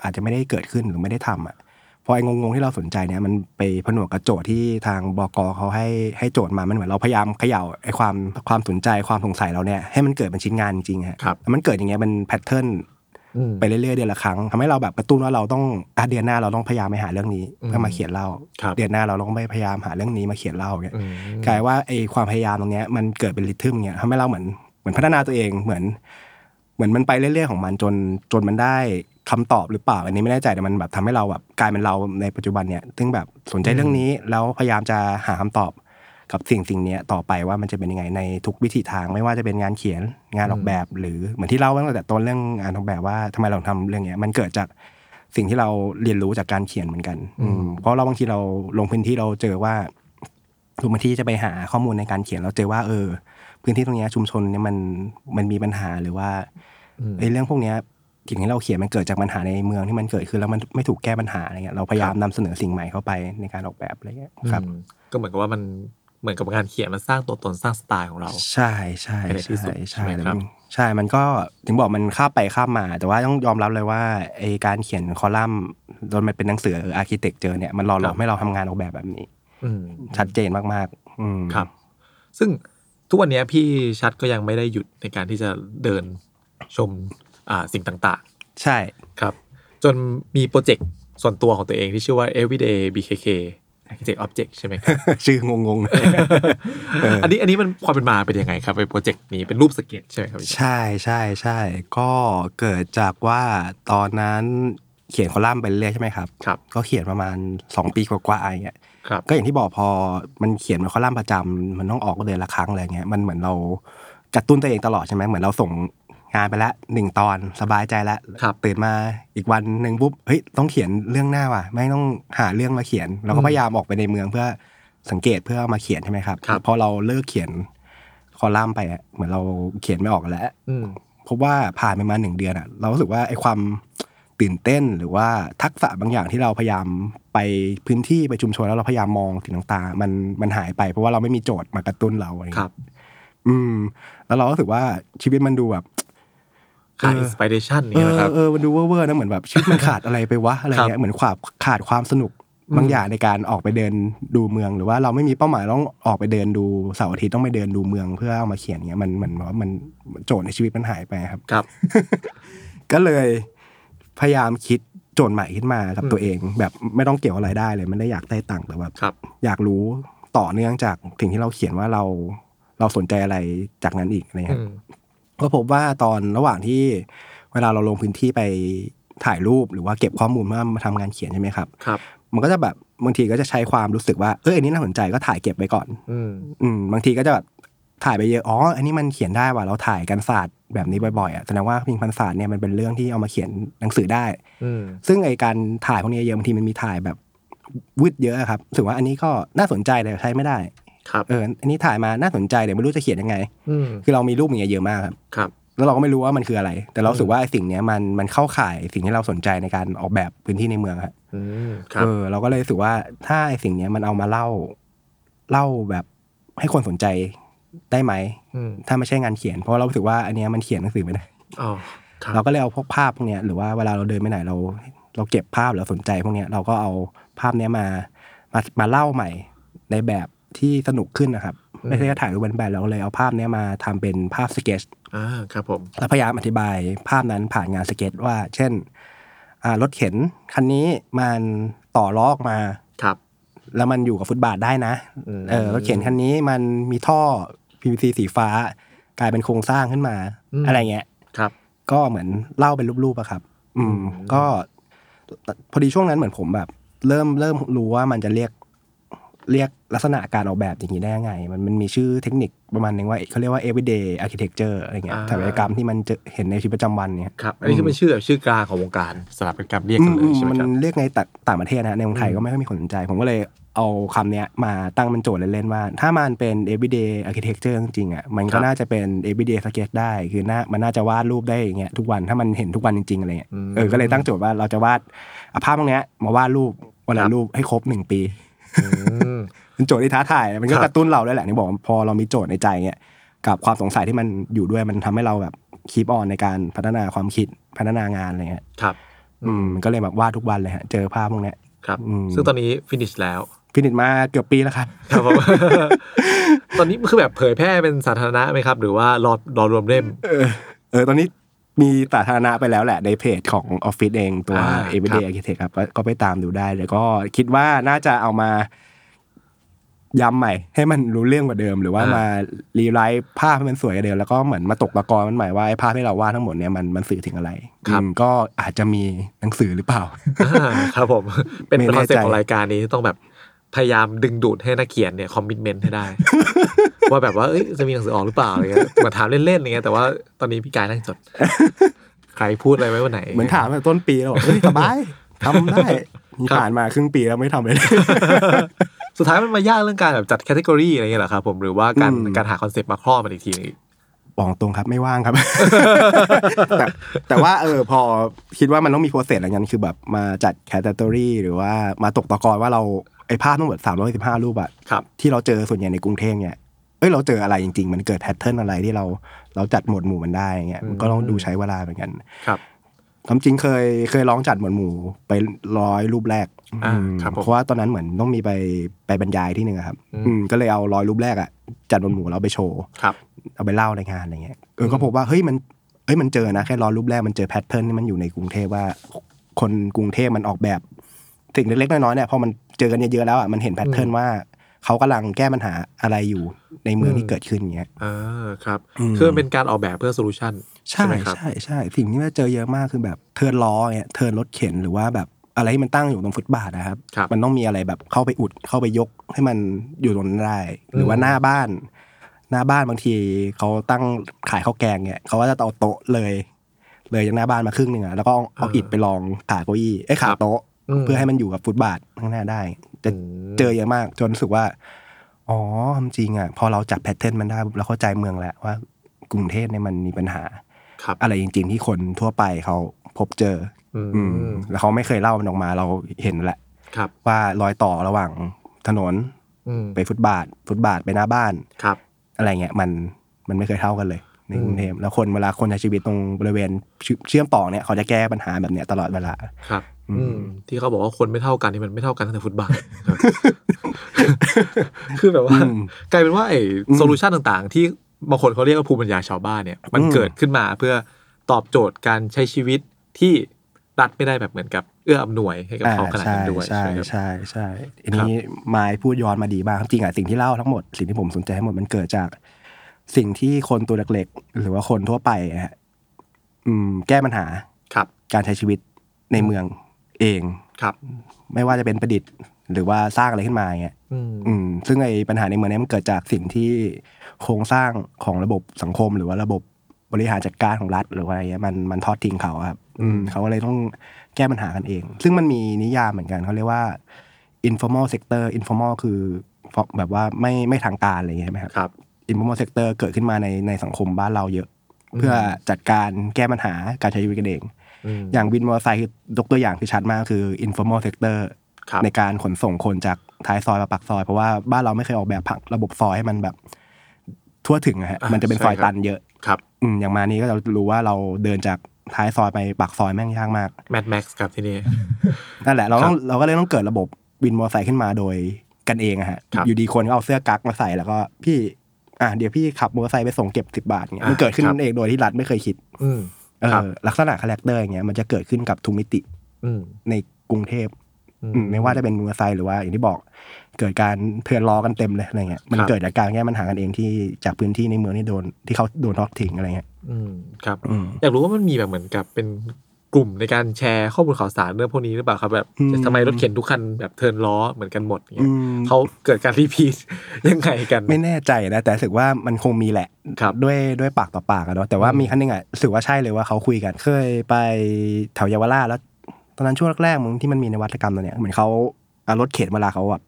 อาจจะไม่ได้เกิดขึ้นหรือไม่ได้ทำอะพอไอ้งงๆที่เราสนใจเนี่ยมันไปผนวกกับโจทย์ที่ทางบกเขาให้ให้โจทย์มามันเหมือนเราพยายามเขย่าไอ้ความความสนใจความสงสัยเราเนี่ยให้มันเกิดเป็นชิ้นงานจริงๆฮะครับแล้วมันเกิดอย่างเงี้ยเป็นแพทเทิร์นอืมไปเรื่อยๆเดือนละครั้งทำให้เราแบบกระตุ้นว่าเราต้องอะเดือนหน้าเราต้องพยายามไปหาเรื่องนี้อืมเพื่อมาเขียนเล่าครับเดือนหน้าเราต้องไปพยายามหาเรื่องนี้มาเขียนเล่าเงี้ยอืมกลายว่าไอ้ความพยายามตรงเนี้ยมันเกิดเป็นริทึมเงี้ยทำให้เราเหมือนเห มือนพัฒนาตัวเองเหมือน เหมือนมันไปเรื่อยๆของมันจนจนมันได้คำตอบหรือเปล่าอันนี้ไม่แน่ใจแต่มันแบบทำให้เราแบบกลายเป็นเราในปัจจุบันเนี่ยซึ่งแบบสนใจเรื่องนี้แล้วพยายามจะหาคำตอบกับสิ่งสิ่งเนี้ยต่อไปว่ามันจะเป็นยังไงในทุกวิถีทางไม่ว่าจะเป็นงานเขียนงานออกแบบ หรือเหมือนที่เล่าตั้งแต่ต้นเรื่องงานออกแบบว่าทำไมเราทำเรื่องเนี้ยมันเกิดจากสิ่งที่เราเรียนรู้จากการเขียนเหมือนกัน อืมเพราะเราบางทีเราลงพื้นที่เราเจอว่าทุกบางที่จะไปหาข้อมูลในการเขียนเราเจอว่า เออ พื้นที่ตรงเนี้ยชุมชนเนี่ยมันมันมีปัญหาหรือว่าไอ้เรื่องพวกเนี้ยสิ่งที่เราเขียนมันเกิดจากปัญหาในเมืองที่มันเกิดขึ้นแล้วมันไม่ถูกแก้ปัญหาอะไรเงี้ยเราพยายามนำเสนอสิ่งใหม่เข้าไปในการออกแบบอะไรเงี้ยครับอืมก็เหมือนกับว่ามันเหมือนกับงานเขียนมันสร้างตัวตนสร้างสไตล์ของเรา ใช่ใช่ในที่สุใช่ดใช่ใช่ไหมแต่ครับมันใช่ มันก็ถึงบอกมันข้ามไปข้ามมา แต่ว่าต้องยอมรับเลยว่าไอการเขียนคอลัมน์จนมันเป็นหนังสืออาร์เคเต็กเจอเนี่ยมันหล่อหลอมให้เราทำงานออกแบบแบบนี้อืมชัดเจนมากๆอืมครับ ซึ่ง ทุกวันนี้พี่ชัดก็ยังไม่ได้หยุดในการที่จะเดินชมอ่าสิ่งต่างใช่ๆครับ จนมีโปรเจกต์ส่วนตัวของตัวเองที่ชื่อว่า everyday bkk architect object ใช่ไหมครับ ชื่องงๆ อันนี้อันนี้มันความเป็นมาเป็นยังไงครับไอ้โปรเจกต์นี้เป็นรูปสเก็ตใช่ไหมครับพี่ชัดใช่ใช่ใช่ก็เกิดจากว่าตอนนั้น เขียนคอลัมน์ไปเรื่อยใช่ไหมครับครับก็เขียนประมาณ 2 ปีกว่าๆอะไรเงี้ยครับก็อย่างที่บอกพอมันเขียนมาคอลัมน์ประจำมันต้องออกเดือนละครั้งอะไรเงี้ยมันเหมือนเรากระตุ้นตัวเองตลอดใช่ไหมเหมือนเราส่งงานไปแล้วหนึ่งตอนสบายใจแล้วครับตื่นมาอีกวันหนึ่งปุ๊บเฮ้ยต้องเขียนเรื่องหน้าว่ะ ไม่ต้องหาเรื่องมาเขียน เราก็พยายามออกไปในเมืองเพื่อสังเกตเพื่อเอามาเขียนใช่ไหมครับครับพอเราเลิกเขียนคอลัมน์ไปอะเหมือนเราเขียนไม่ออกแล้วอืมพบว่าผ่านไปมาหนึ่งเดือนอะเรารู้สึกว่าไอ้ความ ตื่นเต้นหรือว่าทักษะบางอย่างที่เราพยายามไปพื้นที่ไปชุมชนแล้วเราพยายามมองสิ่งต่างๆมันมันหายไปเพราะว่าเราไม่มีโจทย์มากระตุ้นเราอะไรคเงี้ยรับ อืม แล้วเราก็รู้สึกว่าชีวิตมันดูแบบขาดเออ inspiration เนี่ยนะครับเอออมันดูเว่อร์ๆนะเหมือนแบบชีวิตมันขาดอะไรไปวะอะไรครับเงี้ยเหมือนขาดขาดความสนุกบางอย่างในการออกไปเดินดูเมือง หรือว่าเราไม่มีเป้าหมายต้องออกไปเดินดูเสาร์อาทิตย์ต้องไปเดินดูเมืองเพื่อเอามาเขียนเงี้ยมันมันว่ามันโจทย์ในชีวิตมันหายไปครับ ครับ ก็เลย พยายามคิดโจทย์ใหม่ขึ้นมากับตัวเอง แบบไม่ต้องเกี่ยวอะไรได้เลยไม่ได้อยากได้ตังค์แต่แบบครับอยากรู้ต่อเนื่องจากสิ่งที่เราเขียนว่าเราเราสนใจอะไรจากนั้นอีกอะไรอืเงี้ยมก็พบว่าตอนระหว่างที่เวลาเราลงพื้นที่ไปถ่ายรูปหรือว่าเก็บข้อมูลเมื่อมาทำงานเขียนใช่ไหมครับครับ มันก็จะแบบบางทีก็จะใช้ความรู้สึกว่าเอออันนี้น่าสนใจก็ถ่ายเก็บไว้ก่อน อืมอืมบางทีก็จะแบบ ถ่ายไปเยอะ อ๋อ อันนี้มันเขียนได้ว่ะ เราถ่ายกันศาสตร์แบบนี้บ่อยๆอะ แสดงว่าพิงพันศาสตร์เนี่ยมันเป็นเรื่องที่เอามาเขียนหนังสือได้อืมซึ่งไอการถ่ายพวกนี้เยอะบางทีมันมีถ่ายแบบวืดเยอะอะครับรู้สึกว่าอันนี้ก็น่าสนใจแต่ใช้ไม่ได้ ครับ เออ อันนี้ถ่ายมาน่าสนใจแต่ไม่รู้จะเขียนยังไงอืมคือเรามีรูปอย่างเงี้ยเยอะมากครับ ครับ แล้วเราก็ไม่รู้ว่ามันคืออะไร แต่เรารู้สึกว่าไอ้สิ่งเนี้ยมันมันเข้าข่ายสิ่งที่เราสนใจในการออกแบบพื้นที่ในเมืองครับอืมครับเออ เราก็เลยรู้สึกว่าถ้าไอ้สิ่งเนี้ยมันเอามาเล่าเล่าแบบให้คนสนใจ ได้ไหมอืมถ้าไม่ใช่งานเขียน เพราะเรารู้สึกว่าอันเนี้ยมันเขียนหนังสือไม่ได้อ๋อครับเราก็เลยเอาพวกภาพพวกเนี้ยหรือว่าเวลาเราเดินไปไหนเรา เราเก็บภาพหรือสนใจพวกเนี้ยเราก็เอาภาพเนี้ยมามามาเล่าใหม่ในแบบที่สนุกขึ้นนะครับ ไม่ใช่แค่ถ่ายรูปเป็นแบบเราก็เลยเอาภาพเนี้ยมาทำเป็นภาพสเก็ตอ่าครับผมแล้วพยายามอธิบายภาพนั้นผ่านงานสเก็ตว่า เช่นอ่ารถเข็นคันนี้มันต่อล้อออกมาครับ แล้วมันอยู่กับฟุตบาทได้นะอืมเออรถเข็นคันนี้มันมีท่อ PVC สีฟ้า กลายเป็นโครงสร้างขึ้นมา อะไรเงี้ยครับ ก็เหมือนเล่าเป็นรูปๆอะครับ อืม ก็พอดีช่วงนั้นเหมือนผมแบบ เริ่มเริ่มรู้ว่ามันจะเรียกเรียก ลักษณะการออกแบบอย่างนี้ได้ยังไง มันมันมีชื่อเทคนิคประมาณนึงว่าเขาเรียกว่า everyday architecture อะไรเงี้ยอ่าสถาปัตยกรรมที่มันจะเห็นในชีวิตประจำวันเนี่ยครับอันนี้คือเป็นชื่อแบบชื่อกลางของวงการสถาปัตยกรรมเรียกกันเลยใช่ไหมมันครับเรียกในต่างต่างประเทศนะในเมืองไทยก็ไม่ค่อยมีคนสนใจ ผมก็เลยเอาคำเนี้ยมาตั้งเป็นโจทย์เล่นๆว่า ถ้ามันเป็น everyday architecture จริงๆอะมันครัก็บน่าจะเป็น everyday sketch ได้ คือน่ามันน่าจะวาดรูปได้อย่างเงี้ยทุกวันถ้ามันเห็นทุกวันจริงๆอะไรเงี้ยอืมเออก็เลยตั้งโจทย์ว่าเราจะวาดเอาภาพพวกเนี้ยมาวาดรูปวันคละรับรูปให้ครบหนึ่งปีอืม เป็นโจทย์ที่ท้าทายมันก็ครับกระตุ้นเราด้วยแหละนี่บอกว่าพอเรามีโจทย์ในใจเงี้ยกับความสงสัยที่มันอยู่ด้วยมันทำให้เราแบบ keep on ในการพัฒนาความคิดพัฒนางานอะไรเงี้ยครับ อืมมันก็เลยแบบวาดทุกวันเลยฮะเจอภาพพวกเนี้ยครับอืมซึ่งตอนนี้ finish แล้ว finish มาเกือบปีแล้วครับครับผมตอนนี้คือแบบเผยแพร่เป็นสาธารณะไหมครับ หรือว่ารอรอรวมเล่มเออเออตอนนี้มีสาธารณะไปแล้วแหละในเพจของออฟฟิศเองตัวอ่า Everyday ครับ Architect ครับก็ก็ไปตามดูได้แล้วก็คิดว่าน่าจะเอามา ย้ำใหม่ให้มันรู้เรื่องกว่าเดิม หรือว่ามา rewrite ภาพให้มันสวยกว่าเดิมแล้วก็เหมือนมาตกตะกอนมันใหม่ว่าไอ้ภาพที่เราวาดทั้งหมดเนี่ยมันมันสื่อถึงอะไรครับอืมก็อาจจะมีหนังสือหรือเปล่าอ่าครับผมเป็นไม่แน่ใจ concept ของรายการนี้ต้องแบบพยายามดึงดูดให้นักเขียนเนี่ย commitment ให้ได้ ว่าแบบว่าเอ้ยจะมีหนังสือออกหรือเปล่าอะไรเงี้ยเหมือนถามเล่นๆอย่างเงี้ยแต่ว่าตอนนี้พี่กายนั่งจด ใครพูดอะไรไว้วันไหน เหมือนถามตั้งแต่ต้นปีแล้วบอกเฮ้ยสบายทำได้นี่ครับผ่านมาครึ่งปีแล้วไม่ทำเลย สุดท้ายมันมายากเรื่องการแบบจัด category อะไรเงี้ยเหรอครับผมหรือว่าการอืมการหา concept มาครอบมันอีกทีนึงบอกตรงครับไม่ว่างครับ แต่แต่ว่าเออพอคิดว่ามันต้องมี process อะไรเงี้ยคือแบบมาจัด catalog หรือว่ามาตกตะกอนว่าเราไอ้ภาพทั้งหมด315รูปอะครับที่เราเจอส่วนใหญ่ในกรุงเทพเนี่ยเอ้ยเราเจออะไรจริง ๆ มันเกิด pattern อะไรที่เราเราจัดหมวดหมู่มันได้เงี้ยมันก็ต้องดูใช้เวลาเหมือนกันครับ ความจริงเคยเคยลองจัดหมวดหมู่ไปร้อยรูปแรกอ่าอืมครับผมเพราะว่าตอนนั้นเหมือนต้องมีไปไปบรรยายที่หนึ่งอะครับอืมก็เลยเอาร้อยรูปแรกอะจัดหมวดหมู่แล้วไปโชว์ครับเอาไปเล่าในงานอะไรเงี้ยเออก็พบว่าเฮ้ยมันเฮ้ยมันเจอนะแค่ร้อยรูปแรกมันเจอ pattern ที่มันอยู่ในกรุงเทพว่า คนกรุงเทพมันออกแบบสิ่งเล็กๆน้อยๆเนี่ยพอมันเจอกันเยอะๆแล้วอะมันเห็น pattern ว่า เขากำลังแก้ปัญหาอะไรอยู่ในเมืองที่เกิดขึ้นเงี้ยอ่าครับอืมคือมันเป็นการออกแบบเพื่อ solution ใช่ไหมครับใช่ใช่สิ่งที่เราเจอเยอะมากคือแบบเทิร์นล้อเงี้ยเทิร์นรถเข็นหรือว่าแบบอะไรที่มันตั้งอยู่ตรงฟุตบาทนะครับครับ มันต้องมีอะไรแบบเข้าไปอุดเข้าไปยกให้มันอยู่ตรงนั้นได้ หรือว่าหน้าบ้าน หน้าบ้านบางทีเขาตั้งขายข้าวแกงเนี่ยเขาก็จะเอาโต๊ะเลย เลยจากหน้าบ้านมาครึ่งหนึ่งอะแล้วก็เอาเอาอิฐไปรองขาเก้าอี้ไอ้ยขาโต๊ะอืมเพื่อให้มันอยู่กับฟุตบาทข้างหน้าได้ จะอืมเจอเยอะมาก จนรู้สึกว่า อ๋อจริงๆอะ พอเราจับแพทเทิร์นมันได้ปุ๊บเราเข้าใจเมืองแล้วว่ากรุงเทพเนี่ยมันมีปัญหาครับอะไรจริง ๆ ที่คนทั่วไปเขาพบเจออืมอืมแล้วเขาไม่เคยเล่ามันออกมาเราเห็นแหละครับว่ารอยต่อระหว่างถนนอืมไปฟุตบาท ฟุตบาทไปหน้าบ้านครับ อะไรเงี้ยมันมันไม่เคยเท่ากันเลย ในอืมกรุงเทพแล้วคนเวลาคนใช้ชีวิตตรงบริเวณเชื่อเชื่อมต่อเนี่ยเขาจะแก้ปัญหาแบบเนี้ยตลอดเวลาครับ อืมอืมที่เขาบอกว่าคนไม่เท่ากันนี่มันไม่เท่ากันตั้งแต่ฟุตบาทครับคือแบบว่าอืมกลายเป็นว่าไอ้อืมโซลูชันต่างๆ ที่บางคนเขาเรียกว่าภูมิปัญญาชาวบ้านเนี่ยมันอืมเกิดขึ้นมาเพื่อตอบโจทย์การใช้ชีวิตที่รัฐไม่ได้แบบเหมือนกับเอื้ออำนวยให้กับอ่าเขาขนาดใช่นั้นด้วยใช่ใช่ไหมครับใช่ใช่อันนี้มายพูดย้อนมาดีมากจริงอะสิ่งที่เล่าทั้งหมดสิ่งที่ผมสนใจทั้งหมดมันเกิดจาก สิ่งที่คนตัวเล็กๆ หรือว่าคนทั่วไปอะฮะอืม แก้ปัญหาครับ การใช้ชีวิตในเมืองเองครับ ไม่ว่าจะเป็นประดิษฐ์ หรือว่าสร้างอะไรขึ้นมาอย่างเงี้ยอืมอืม ซึ่งไอ้ปัญหาในเมืองเนี้มันเกิดจากสิ่งที่โครงสร้างของระบบสังคม หรือว่าระบบบริหารจัดการของรัฐหรือว่าอะไรเงี้ยมันมันทอดทิ้งเขาอะครับ อืมเขาก็เลยต้องแก้ปัญหากันเอง ซึ่งมันมีนิยามเหมือนกันเขาเรียกว่า informal sector informal คือแบบว่าไม่ไม่ทางการอะไรอย่างเงี้ยใช่ไหมครับ ครับ informal sector เกิดขึ้นมาในในสังคมบ้านเราเยอะ เพื่อจัดการแก้ปัญหาการใช้ชีวิตกันเองอืมอย่างวินมอเตอร์ไซค์คือยกตัวอย่างที่ชัดมากคือ informal sector ครับในการขนส่งคนจากท้ายซอยมาปากซอย เพราะว่าบ้านเราไม่เคยออกแบบผังระบบซอยให้มันแบบ ทั่วถึงอะฮะอ่ามันจะเป็นใช่ซอยครับตันเยอะครับอืมอย่างมานี้ก็จะรู้ว่าเราเดินจากท้ายซอยไปปากซอยแม่งยากมากแมทแม็กซ์ครับที่นี่นั่นแหละเราต้องครับเราก็เลยต้องเกิดระบบวินมอเตอร์ไซค์ขึ้นมาโดยกันเองอะฮะครับอยู่ดีคนก็เอาเสื้อกั๊กมาใส่แล้วก็พี่ อะเดี๋ยวพี่ขับมอเตอร์ไซค์ไปส่งเก็บสิบาทเงี้ยมันอ่าเกิดขึ้นครับเองโดยที่รัฐไม่เคยคิดอืมเอครับอลักษณะ character อย่างเงี้ยมันจะเกิดขึ้นกับทุกมิติอืมในกรุงเทพอืมอืมไม่ว่าจะเป็นมอเตอร์ไซค์หรือว่าอย่างที่บอก เกิดการเทินล้อกันเต็มเลยอะไรเงี้ยมันครับเกิดจากการแก้ปัญหากันเองที่จากพื้นที่ในเมืองที่โดนที่เขาโดนทอดทิ้งอะไรเงี้ยอืมครับอืมอยากรู้ว่ามันมีแบบเหมือนกับเป็น กลุ่มในการแชร์ข้อมูลข่าวสารเรื่องพวกนี้หรือเปล่าครับแบบอืมทำไมรถเข็นทุกคันแบบเทิร์นล้อเหมือนกันหมดอย่างเงี้ยอืมเขาเกิดการ repeat ยังไงกัน ไม่แน่ใจนะ แต่รู้สึกว่ามันคงมีแหละครับด้วยด้วยปากต่อปากอะเนาะแต่ว่าอืมมีครั้งหนึงอะรู้สึกว่าใช่เลยว่าเขาคุยกันเคยไปแถวเยาวราชแล้ว ตอนนั้นช่วงแรกๆมึงที่มันมีนวัตกรรมตัวเนี้ยเหมือนเขาเอารถเข็นเวลาเขาแบบ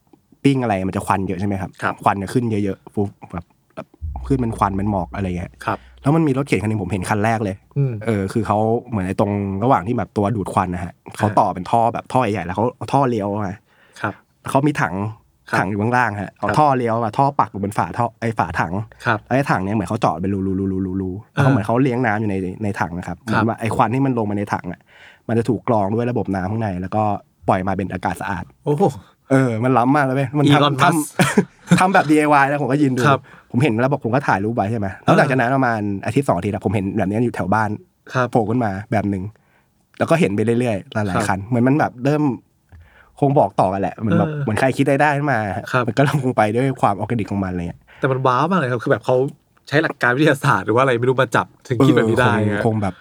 ปิ้งอะไรมันจะควันเยอะใช่ไหมครับครับควันจะขึ้นเยอะๆฟุบแบบแบบขึ้นเป็นควันเป็นหมอกอะไรเงี้ยครับ แล้วมันมีรถเข็นคันหนึงผมเห็นคันแรกเลยอืมเออคือเขาเหมือนในตรงระหว่างที่แบบตัวดูดควันนะฮะเขาต่อเป็นท่อแบบท่อใหญ่ๆแล้วเขาเอาท่อเลี้ยวมาครับเขามีถังครับถังอยู่ข้างล่างฮะเอาครับท่อเลี้ยวมาท่อปักอยู่บนฝาท่อไอฝาถังครับแล้วไอ้ถังเนี่ยเหมือนเขาเจาะเป็นรูรูรูรูรูรูอ่าเขาเหมือนเขาเลี้ยงน้ำอยู่ในในถังนะครับเหมือนว่าไอ้ควันที่มันลงมาในถังอะมันจะถูกกรองด้วยระบบน้ำข้างใน แล้วก็ปล่อยมาเป็นอากาศสะอาดโอ้โหเออ มันล้ำมากเลยเว้ยมัน Elon ทำท Musk ำทำแบบ DIY แล้วผมก็ยืนดูครับ ผมเห็นแล้วบอกผมก็ถ่ายรูปไว้ใช่ไหมแล้วหลังจากนั้นประมาณอาทิตย์สองอาทิตย์อะผมเห็นแบบนี้อยู่แถวบ้านครับโผล่ขึ้นมาแบบหนึ่งแล้วก็เห็นไปเรื่อยๆหครับหลายๆคันเหมือนมันแบบเริ่มคงบอกต่อกันแหละเหมือนแบบเออเหมือนใครคิดได้ได้ขึ้นมาครับมันก็ลงไปด้วยความออร์แกนิกของมันอะไรเลยแต่มัน wow มากเลยครับคือแบบเขาใช้หลักการวิทยาศาสตร์หรือว่าอะไรไม่รู้มาจับถึงคิดแบบนี้ได้เออคงฮะคงแบบ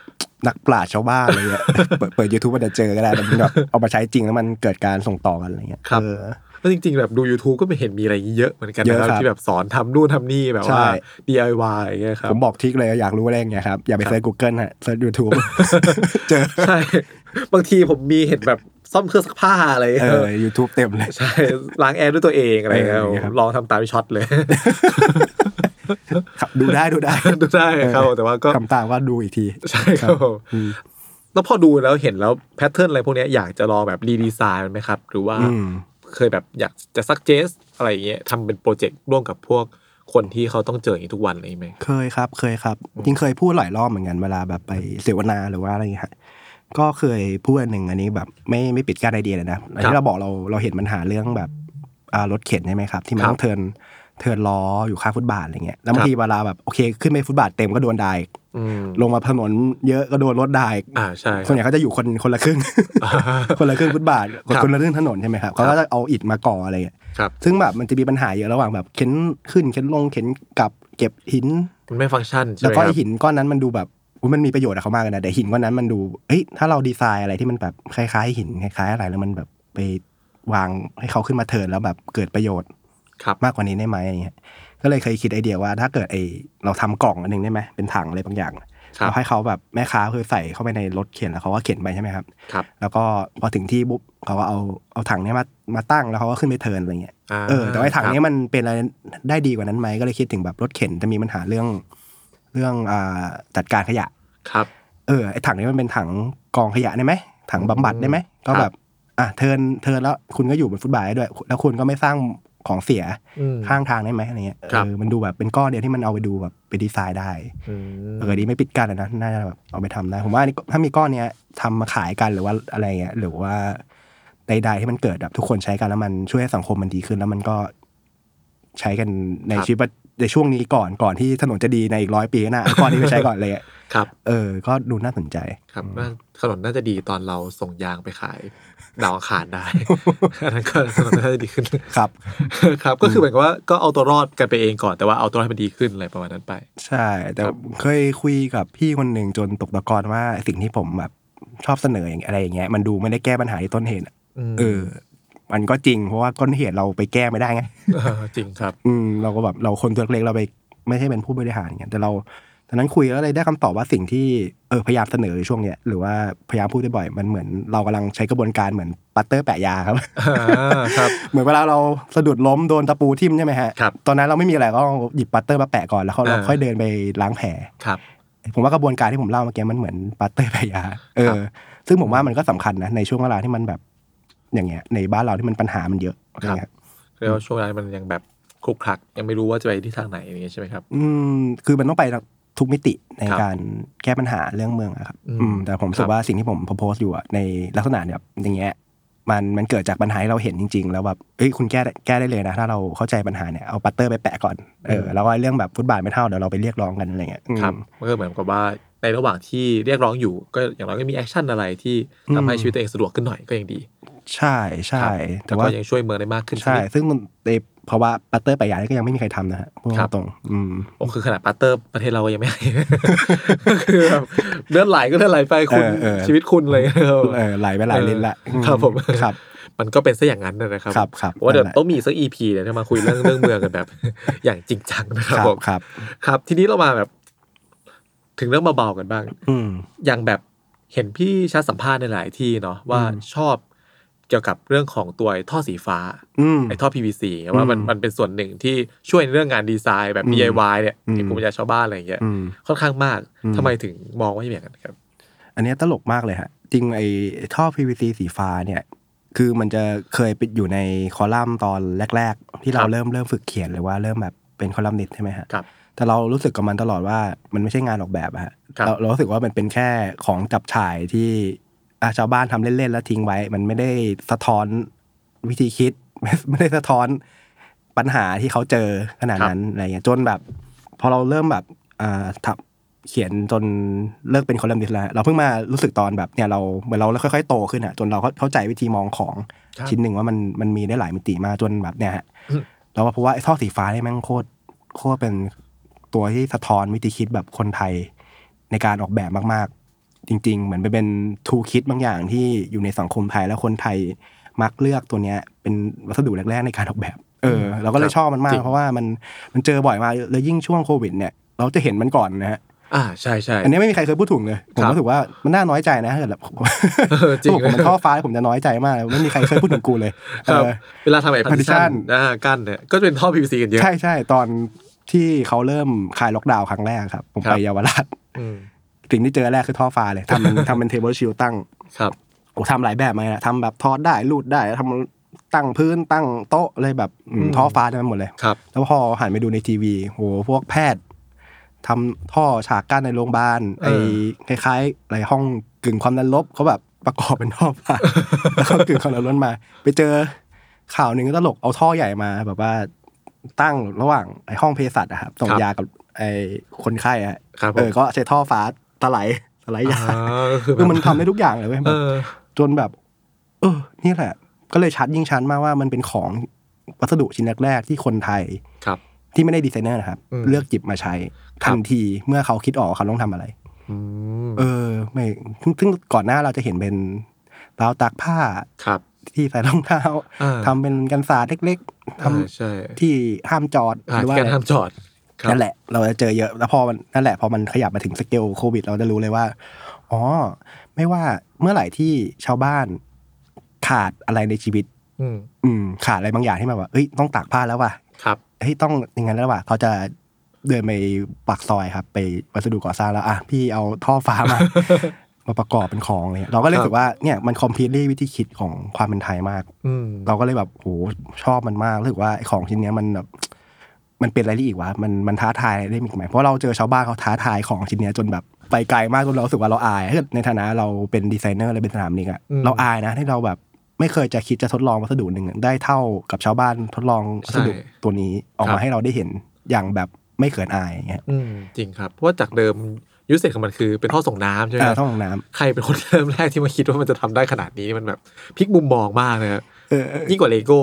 นักปราชญ์ชาวบ้านอะไรเงี้ยเปิดเปิดยูทูบมันจะเจอก็ได้แต่มันแบบเอามาใช้จริงแล้วมันเกิดการส่งต่อกันอะไรเงี้ยครับเออ แล้วจริง ๆ แบบดู YouTube ก็ไม่เห็นมีอะไรอย่างนี้เยอะเหมือนกันเยนะอะครับครับที่แบบสอนทำนู่นทำนี่แบบใช่ว่า DIY อย่างเงี้ยครับผมบอก trick เลยอยากรู้อะไรอย่างเงี้ยครับ อย่าไปครับ search Google ฮะ search YouTube เจอใช่บางทีผมมีเห็นแบบซ่อมเครื่องซักผ้าอะไรเออ YouTube เต็มเลย ใช่ ล้างแอร์ด้วยตัวเองอะไรเงี้ยเอออย่างเงี้ยครับลองทำตามที่ช็อตเลยครับดูได้ดูได้ดูได้ครับแต่ว่าก็ทำตามว่าดูอีกที ใช่ครับผมอืมแล้วพอดูแล้วเห็นแล้ว pattern อะไรพวกเนี้ยอยากจะลองแบบ redesign มันไหมครับ หรือว่าอืม เคยแบบอยากจะ suggestอะไรอย่างเงี้ยทำเป็นโปรเจกต์ร่วมกับพวกคนที่เขาต้องเจออย่างนี้ทุกวันเลยไหมเคยครับ เคยครับจริงเคยพูดหลายรอบเหมือนกันเวลาแบบไปเสวนาหรือว่าอะไรอย่างเงี้ยฮะก็เคยพูดอันหนึ่งอันนี้แบบไม่ไม่ปิดกั้นไอเดียเลยนะอันที่เราบอกเราเราเห็นปัญหาเรื่องแบบอ่ารถเข็นใช่ไหมครับ ที่มันต้องเทิร์น เทิร์นล้ออยู่ข้างฟุตบาทอะไรเงี้ยแล้วบางทีเวลาแบบโอเคขึ้นไปฟุตบาทเต็มก็โดนด่าอีกอืมลงมาถนนเยอะก็โดนรถด่าอีกอ่าใช่ส่วนใหญ่เขาจะอยู่คนคนละครึ่ง คนละครึ่งฟุตบาทครับคนละครึ่งถนนใช่ไหมครับเขาก็จะเอาอิฐมาก่ออะไรเงี้ยครับซึ่งแบบมันจะมีปัญหาเยอะระหว่างแบบเข็นขึ้นเข็นลงเข็นกลับเก็บหินมันไม่ฟังก์ชันใช่แล้วไหมก็คไอรับหินก้อนนั้นมันดูแบบอุ๊ยมันมีประโยชน์กับเขามากเลยนะแต่หินก้อนนั้นมันดูเอ้ยถ้าเราดีไซน์อะไรที่มันแบบคล้ายๆหินคล้ายๆอะไรแล้วมันแบบไปวางให้เขาขึ้นมาเทิร์นแล้วแบบเกิดประโยชน์ครับ มากกว่านี้ได้ไหมอย่างเงี้ยก็เลยเคยคิดไอเดียว่าถ้าเกิดไอเราทำกล่องอันหนึงได้ไหมเป็นถังอะไรบางอย่างครับเราให้เขาแบบแม่ค้าคือใส่เข้าไปในรถเข็นแล้วเขาก็เข็นไปใช่ไหมครับครับ แล้วก็พอถึงที่ปุ๊บเขาก็เอาเอาถังเนี้ยมามาตั้งแล้วเขาก็ขึ้นไปเทิร์นอะไรเงี้ยาเออแต่ว่าไอ้ถังครับเนี้ยมันเป็นอะไรได้ดีกว่านั้นไหมก็เลยคิดถึงแบบรถเข็นจะมีปัญหาเรื่องเรื่องอ่าจัดการขยะครับ เออไอ้ถังนี้มันเป็นถังกองขยะได้ไหมถังบำบัดได้ไหมก็แบบอะเทิร์นเทิร์นแล้วคุณก็อยู่บนฟุตบาทได้ด้วย แล้วคุณก็ไม่สร้าง ของเสียอืมข้างทางได้ไหมอะไรเงี้ยครับเออมันดูแบบเป็นก้อนเดียวที่มันเอาไปดูแบบไปดีไซน์ได้อืมเออดีไม่ปิดกั้นเลยนะน่าจะแบบเอาไปทำได้ผมว่าอันนี้ถ้ามีก้อนเนี้ยทำมาขายกันหรือว่าอะไรเงี้ยหรือว่าใดๆที่มันเกิดแบบทุกคนใช้กันแล้วมันช่วยให้สังคมมันดีขึ้นแล้วมันก็ใช้กันในครับชีวิตในช่วงนี้ก่อนก่อนที่ถนนจะดีในอีกร้อยปีข้างหน้าเอาก้อนนี้ไปใช้ก่อนเลยอะ ครับ เออ ก็ดูน่าสนใจ ครับน่าถนนน่าจะดีตอนเราส่งยางไปขายดาวอังคารได้อันนั้นก็ถนนน่าจะดีขึ้นครับ ครับ ก็คือเหมือนกับว่าก็เอาตัวรอดกันไปเองก่อนแต่ว่าเอาตัวรอดให้มันดีขึ้นอะไรประมาณนั้นไป ใช่ แต่ครับเคยคุยกับพี่คนหนึ่งจนตกตะกอนว่าสิ่งที่ผมแบบชอบเสนออย่างอะไรอย่างเงี้ยมันดูไม่ได้แก้ปัญหาที่ต้นเหตุอะมเออมันก็จริงเพราะว่าต้นเหตุเราไปแก้ไม่ได้ไงเออจริงครับ อืมเราก็แบบเราคนตัวเล็กๆเราไป ไม่ใช่เป็นผู้บริหารอย่างเงี้ยแต่เรา ตอนนั้นคุยแล้วเลยได้คำตอบว่าสิ่งที่เออพยายามเสนอช่วงเนี้ยหรือว่าพยายามพูดบ่อยๆมันเหมือนเรากำลังใช้กระบวนการเหมือนพลาสเตอร์แปะยาครับอ่าครับเหมือนเวลาเราสะดุดล้มโดนตะปูทิ่มใช่ไหมฮะครับตอนนั้นเราไม่มีอะไรก็หยิบพลาสเตอร์มาแปะก่อนแล้วเขาเราอ่าค่อยเดินไปล้างแผลครับ ผมว่ากระบวนการที่ผมเล่าเมื่อกี้มันเหมือนพลาสเตอร์แปะยา เออครับซึ่งผมว่ามันก็สำคัญนะในช่วงเวลาที่มันแบบอย่างเงี้ย ในบ้านเราที่มันปัญหามันเยอะอะไรเงี้ยเรียกว่าช่วงนั้นมันยังแบบขลุกขลักยังไม่รู้ว่าจะไปที่ทางไหนอย่างเงี้ยใช่ไหมครับ อืมคือมันต้องไป ทุกมิติในครับการแก้ปัญหาเรื่องเมืองอะครับอืมอืมแต่ผมรู้สึครับว่าสิ่งที่ผมโพสต์อยู่อะในลักษณะแบบอย่างเงี้ยมันมันเกิดจากปัญหาที่เราเห็นจริง ๆ แล้วแบบเอ้ยคุณแก้ได้แก้ได้เลยนะ ถ้าเราเข้าใจปัญหาเนี่ยเอาพลาสเตอร์ไปแปะก่อนเออแล้วก็เรื่องแบบฟุตบาทไม่เท่าเดี๋ยวเราไปเรียกร้องกันอะไรเงี้ยอืมครับมันก็เหมือนกับว่าในระหว่างที่เรียกร้องอยู่ ก็อย่างน้อยก็มี action อะไรที่ทำให้อืมชีวิตตัวเองสะดวกขึ้นหน่อยก็ยังดี ใช่ใช่ครับแต่แล้วว่าก็ยังช่วยเมืองได้มากขึ้นใช่ไหมซึ่งมันในเพราะว่าพลาสเตอร์แปะยานี่ก็ยังไม่มีใครทำนะฮะพูดครับตรงๆอืมโอ้คือขนาดพลาสเตอร์ประเทศเราก็ยังไม่ให้คือแบบเลือดไหลก็เลือดไหลไปคุณเออเออชีวิตคุณอะไรเลยเออไหลไปหลายลิ้นละครับผมครับ มันก็เป็นซะอย่างนั้นนะครับครับครับผมว่าเดี๋ยวนั่นแหละต้องมีสักอีพีเนี่ยที่มาคุยเรื่องเรื่องเมืองกันแบบ อย่างจริงจังนะคครับรับผมครับ ครับ ทีนี้เรามาแบบ ถึงเรื่องเบาๆกันบ้าง อืมอย่างแบบเห็นพี่ชัดสัมภาษณ์ในหลายที่เนาะว่าอืมชอบ เกี่ยวกับเรื่องของตัวไอ้ท่อสีฟ้าอืมไอ้ท่อ PVC ว่ามันอืมมันเป็นส่วนหนึ่งที่ช่วยในเรื่องงานดีไซน์แบบอืม DIY เนี่ยอืมในภูมิปัญญาชาวบ้านอะไรอย่างเงี้ยอืมค่อนข้างมากอืมทำไมถึงมองว่าอย่างนั้นครับ อันเนี้ยตลกมากเลยฮะจริงไอ้ท่อ PVC สีฟ้าเนี่ยคือมันจะเคยไปอยู่ในคอลัมน์ตอนแรก ๆ ที่เราครับเริ่มเริ่มฝึกเขียนหรือว่าเริ่มแบบเป็นคอลัมนิสต์ใช่ไหมฮะครับแต่เรารู้สึกกับมันตลอดว่ามันไม่ใช่งานออกแบบอะฮะครับเราเรารู้สึกว่ามันเป็นแค่ของจับฉ่ายที่อะ ชาวบ้านทำเล่นๆแล้วทิ้งไว้ มันไม่ได้สะท้อนวิธีคิดไม่ไม่ได้สะท้อนปัญหาที่เขาเจอขนาดนั้นอะไรเงี้ยจนแบบ พอเราเริ่มแบบอ่าทำเขียนจนเลิกเป็นคอลัมนิสต์แล้วเราเพิ่งมารู้สึกตอนแบบเนี่ยเราเหมือนเราค่อยๆโตขึ้นอะจนเราเข้าใจวิธีมองของครับชิ้นหนึ่งว่ามันมันมีได้หลายมิติมากจนแบบเนี่ยฮะเราว่าเพราะว่าไอ้ท่อสีฟ้านี่แม่งโคตรโคตรเป็นตัวที่สะท้อนวิธีคิดแบบคนไทยในการออกแบบมากๆ จริง ๆ เหมือนไปเป็นทูคิดบางอย่างที่อยู่ในสังคมไทยแล้วคนไทยมักเลือกตัวเนี้ยเป็นวัสดุแรกๆในการออกแบบ เออ เราก็เลยชอบมันมาจกริงเพราะว่ามันมันเจอบ่อยมากแล้วยิ่งช่วงโควิด เนี่ย เราจะเห็นมันก่อนนะฮะอ่าใช่ใช่อันนี้ไม่มีใครเคยพูดถึงเลยผมครับรู้สึกว่ามันน่าน้อยใจนะถ้าเกิดแบบเออจริงถ้าบอกผมเป็นท่อฟ้าผมจะน้อยใจมากเลยไม่มีใครเคยพูดถึงกูเลยครับเออเวลาทำไอ้ partition partition อ่ากั้นเนี่ยก็จะเป็นท่อ PVC กันเยอะใช่ใช่ตอนที่เขาเริ่มคลายล็อกดาวน์ครั้งแรกครับ ผมครับไปเยาวราชอืม สิ่งที่เจอแรกคือท่อฟ้าเลยทำเป็นทำเป็น table shield ตั้งครับโอ้ทำหลายแบบมาเลยนะทำแบบทอดได้รูดได้ทำตั้งพื้นตั้งโต๊ะอะไรแบบอืมอืมท่อฟ้าเต็มไปหมดเลยครับแล้วพอหันไปดูในทีวีโหพวกแพทย์ทำท่อฉากกั้นในโรงพยาบาลเออไอ้คล้ายๆอะไรห้องกึ่งความดันลบเขาแบบประกอบเป็นท่อฟ้าแล้วก็กึ่งความดันลบมา ไปเจอข่าวหนึ่งก็ตลกเอาท่อใหญ่มาแบบว่าตั้งระหว่างไอ้ห้องเภสัชอะครับส่งยากับไอ้คนไข้อะครับผมเออก็ใช้ท่อฟ้า ตะไหลตะไหลยาอ่าก็คือแบคือบมันทำได้ทุกอย่างเลยเว้ยเออจนแบบ เออ นี่แหละ ก็เลยชัดยิ่งชัดมากว่ามันเป็นของวัสดุชิ้นแรก ๆ ที่คนไทยครับ ที่ไม่ได้ดีไซเนอร์นะครับอืมเลือกจิบมาใช้ครับทันทีเมื่อเขาคิดออกว่าเขาต้องทำอะไรอืมเออ ไม่ซึ่งซึ่งก่อนหน้าเราจะเห็นเป็นราวตากผ้าครับที่ใส่รองเท้าอ่าทำเป็นกันศาสตร์เล็ก ๆทำอ่าใช่ที่ห้ามจอดอ่าหรือว่าการห้ามจอดครับ นั่นแหละ เราจะเจอเยอะแล้วพอมันนั่นแหละพอมันขยับมาถึงสเกลโควิด เราจะรู้เลยว่าอ๋อไม่ว่าเมื่อไหร่ที่ชาวบ้านขาดอะไรในชีวิต อืมอืมขาดอะไรบางอย่างที่แบบว่าเอ้ยต้องตากผ้าแล้วว่ะครับเฮ้ยต้องอย่างนั้นแล้วว่ะเขาจะเดินไปปากซอยครับ ไปวัสดุก่อสร้างแล้วอะพี่เอาท่อฟ้ามา มาประกอบเป็นของเนี่ยเราก็เลยรู้สึกว่าเนี่ยมันคอมพิวต์วิธีคิดของความเป็นไทยมากอืมเราก็เลยแบบโหชอบมันมากรู้สึกว่าไอ้ของชิ้นเนี้ยมันแบบ มันเป็นอะไรได้อีกวะมันมันท้าทายได้อีกไหมเพราะเราเจอชาวบ้านเขาท้าทายของชิ้นเนี้ยจนแบบไปไกลมากจนเรารู้สึกว่าเราอายถ้าเกิดในฐานะเราเป็นดีไซเนอร์เลยเป็นสนามนิกอะอืมเราอายนะที่เราแบบไม่เคยจะคิดจะทดลองวัสดุหนึ่งอะได้เท่ากับชาวบ้านทดลองวัสดุใช่ตัวนี้ออกครัมาบให้เราได้เห็นอย่างแบบไม่เขินอายอย่างเงี้ยอืมจริงครับเพราะว่าจากเดิมยุทธเศษของมันคือเป็นท่อส่งน้ำใช่ไหมอ่าครับท่อของน้ำใครเป็นคนเริ่มแรกที่มาคิดว่ามันจะทำได้ขนาดนี้มันแบบพลิกมุมมองมากเลยครับเออเออยิ่งกว่าเลโก้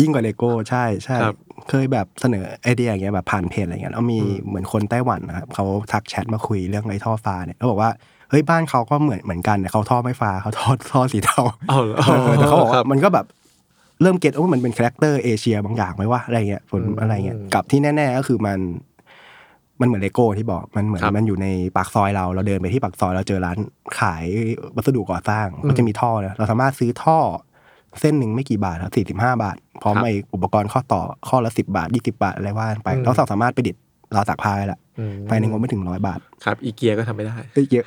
ยิ่งกว่าเลโก้ใช่ใช่ครับ เคยแบบเสนอไอเดียอย่างเงี้ยแบบผ่านเพจอะไรเงี้ยแล้วมีอืมเหมือนคนไต้หวันนะครับเขาทักแชทมาคุยเรื่องไอ้ท่อฟ้าเนี่ยเขาบอกว่าเฮ้ยบ้านเขาก็เหมือนเหมือนกันแต่เขาท่อไม่ฟ้าเขาท่อท่อสีเทาเอาเหรอเออแต่เขาบอกครัว่ามันก็แบบเริ่ม get ว่ามันเป็น character เอเชียบางอย่างไหมว่าอะไรเงี้ยผลอืมอะไรเงี้ยกับที่แน่ ๆ ก็คือมัน มันเหมือนเลโก้ที่บอกมันเหมือนครับมันอยู่ในปากซอยเรา เราเดินไปที่ปากซอยเราเจอร้านขายวัสดุก่อสร้างอืมก็จะมีท่อนะเราสามารถซื้อท่อ เส้นหนึ่งไม่กี่บาทครับสี่สิบห้าบาท พร้อมครับไออุปกรณ์ข้อต่อข้อละสิบาทยี่สิบาทอะไรว่ากันไปอืมเราสามารถไปดิดเราวตากผ้าได้ละอืมภายในงบไม่ถึงร้อยบาท ครับ อีเกียก็ทำไม่ได้เฮ้ยเยอะ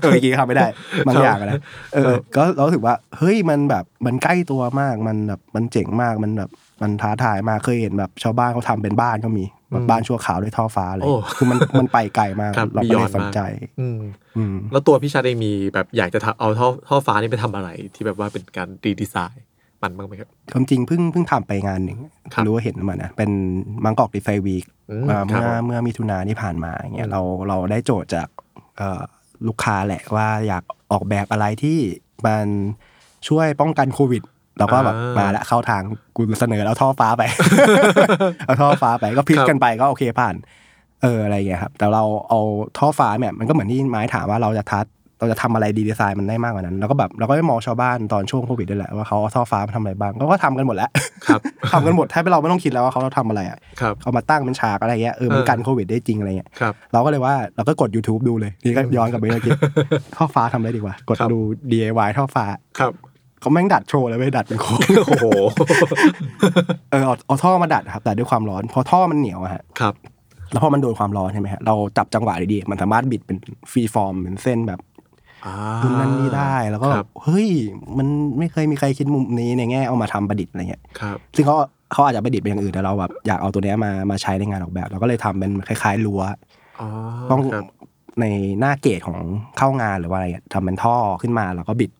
เออเมื่อกี้ทำไม่ได้บางอย่างอะนะเออ ก็เรารู้สึกว่า เฮ้ยมันแบบมันใกล้ตัวมากมันแบบมันเจ๋งมากมันแบบ มันท้าทายมากเคยเห็นแบบชาวบ้านเขาทำเป็นบ้านก็มีแบบบ้านชั่วขาวด้วยท่อฟ้าเลยโอ้คือมันมันไปไกลมากครับเราก็เลย beyond สนใจอืมอืมแล้วตัวพี่ชาติเองมีแบบอยากจะทำเอาท่อท่อฟ้านี่ไปทำอะไรที่แบบว่าเป็นการรีดีไซน์มันบ้างไหมครับความจริงเพิ่งเพิ่งทำไปงานหนึ่งครับรู้ว่าเห็นมานะเป็นมังกอกดีไซน์วีคอืมเอ่อครัเมื่บอเมื่อมิถุนาที่ผ่านมาอย่างเงี้ยเราเราได้โจทย์จากเอ่อลูกค้าแหละว่าอยากออกแบบอะไรที่มันช่วยป้องกันโควิด เราก็แบบอ่ามมาละเข้าทางกูเสนอแล้วท่อฟ้าไป เอาท่อฟ้าไปก็พลิกครับกันไปก็โอเคผ่าน เอออะไรอย่างเงี้ยครับ แต่เราเอาท่อฟ้าเนี่ยมันก็เหมือนที่ไม้ถามว่าเราจะทัดเราจะทำอะไรดีดีไซน์มันได้มากกว่านั้น แล้วก็แบบเราก็ไปมองชาวบ้านตอนช่วงโควิดด้วยแหละว่าเขาเอาท่อฟ้ามาทำอะไรบ้างเขาก็ทำกันหมดแล้วครับทำกันหมดแทบเราไม่ต้องคิดแล้วว่าเขาทำอะไรอะครับเขามาตั้งเป็นฉากอะไรเงี้ยเออมันเออกันโควิดได้จริงอะไรเงี้ยครับเราก็เลยว่าเราก็กด YouTube ดูเลยนี่ก็ย้อนกลับไปเมื่อกี้ท่อฟ้าทำอะไรดีกว่ากดครับดู DIY ท่อฟ้าครับ เขาแม่งดัดโชว์เลยเว้ยดัดเป็นโค้งโอ้โหเออเอาเอาท่อมาดัดครับดัดด้วยความร้อน พอท่อมันเหนียวอะฮะครับ แล้วพอมันโดนความร้อนใช่ไหมฮะเราจับจังหวะดีๆมันสามารถบิดเป็นฟรีฟอร์มเป็นเส้นแบบอ่านู่นนั่นนี่ได้แล้วก็คแบรับบเฮ้ยมันไม่เคยมีใครคิดมุมนี้ในแง่เอามาทำประดิษฐ์อะไรเงี้ยครับ ซึ่งเขาเขาอาจจะประดิษฐ์เป็นอย่างอื่นแต่เราแบบอยากเอาตัวเนี้ยมามาใช้ในงานออกแบบ เราก็เลยทำเป็นคล้ายๆรั้ว อ๋อต้องครับ ในหน้า gate ของเข้างานหรือว่าอะไรอะทำเป็นท่อขึ้นมาแล้วก็บิด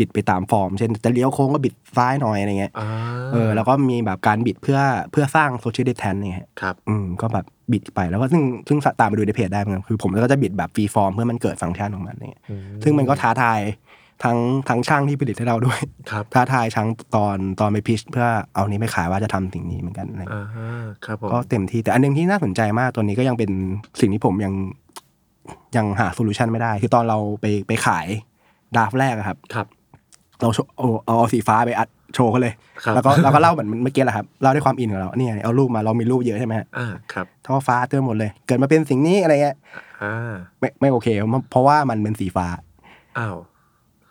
บิดไปตามฟอร์ม เช่นจะเลี้ยวโค้งก็บิดซ้ายหน่อยอะไรเงี้ยอ่าเออแล้วก็มีแบบการบิดเพื่อเพื่อสร้าง social distance เนี่ยครับอืมก็แบบบิดไปแล้วก็ซึ่งซึ่งตามไปดูในเพจได้เหมือนกันคือ ผมก็จะบิดแบบ freeform เพื่อมันเกิดฟังก์ชันของมันเนี่ยอืมซึ่งมันก็ท้าทายทั้งทั้งช่างที่ผลิตให้เราด้วยครับท้าทายทั้งตอนตอนไป pitch เพื่อเอานี้ไปขายว่าจะทำสิ่งนี้เหมือนกันอะไรอ่าครับผมก็เต็มที่แต่อันหนึงที่น่าสนใจมากตัวนี้ก็ยังเป็นสิ่งที่ผมยังยังหา solution ไม่ได้ คือตอนเราไปไปขาย draft แรกอะครับครับ เราโชว์เอาเอาเอาสีฟ้าไปอัดโชว์เขาเลยครับแล้วก็เราก็เล่าเหมือนเมื่อกี้แหละครับเล่าด้วยความ in ของเราเนี่ยเอารูปมาเรามีรูปเยอะใช่ไหมฮะอ่าครับท่อฟ้าเต็มหมดเลย เกิดมาเป็นสิ่งนี้อะไรเงี้ยอ่าไม่ไม่โอเค เพราะว่ามันเป็นสีฟ้าอ้าว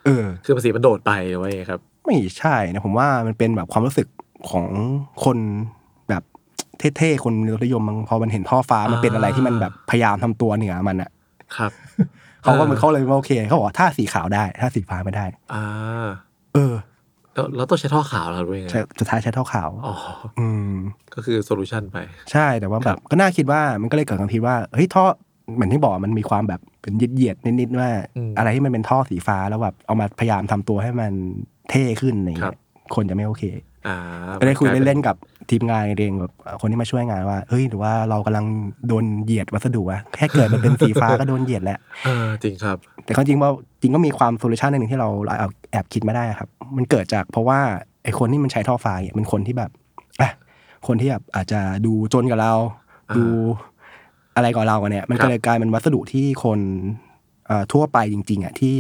เออ คือเพราะสีมันโดดไปหรือว่าไงครับ ไม่ใช่นะผมว่ามันเป็นแบบความรู้สึกของคนแบบเท่ๆคนรสนิยมบางพอมันเห็นท่อฟ้ามันเป็นอะไรที่มันแบบพยายามทำตัวเหนือมันอะครับ เขาก็มันเขาเลยว่าโอเคเขาบอกว่าถ้าสีขาวได้ ถ้าสีฟ้าไม่ได้ อ่า เออแล้วเราต้องใช้ท่อขาวเหรอด้วยไงใช่สุดท้ายใช้ท่อขาวอ๋ออืม ก็คือโซลูชันไป ใช่แต่ว่าแบบก็น่าคิดว่ามันก็เลยเกิดความคิดว่าเฮ้ยท่อเหมือนที่บอกมันมีความแบบเป็นเหยียดๆนิดๆว่าอืมอะไรที่มันเป็นท่อสีฟ้าแล้วแบบเอามาพยายามทำตัวให้มันเท่ขึ้นอะไรอย่างครัเงี้บยคนจะไม่โอเคอ่าก็ได้คุยเล่นๆกับ ทีมงานเองแบบคนที่มาช่วยงานว่าเฮ้ยหรือว่าเรากำลังโดนเหยียดวัสดุอะแค่เกิดมันเป็นสีฟ้าก็โดนเหยียดแหละเออจริงครับ แต่ความจริงว่าจริงก็มีความโซลูชันหนึ่งที่เราแอบแอบคิดมาได้ครับ มันเกิดจากเพราะว่าไอ้คนที่มันใช้ท่อไฟเนี่ยเป็นคนที่แบบอะคนที่แบบอาจจะดูจนกับเราอ่าดูอะไรกับเรากันเนี่ย มันครัก็บเลยกลายเป็นวัสดุที่คนเอ่อทั่วไปจริง ๆอะที่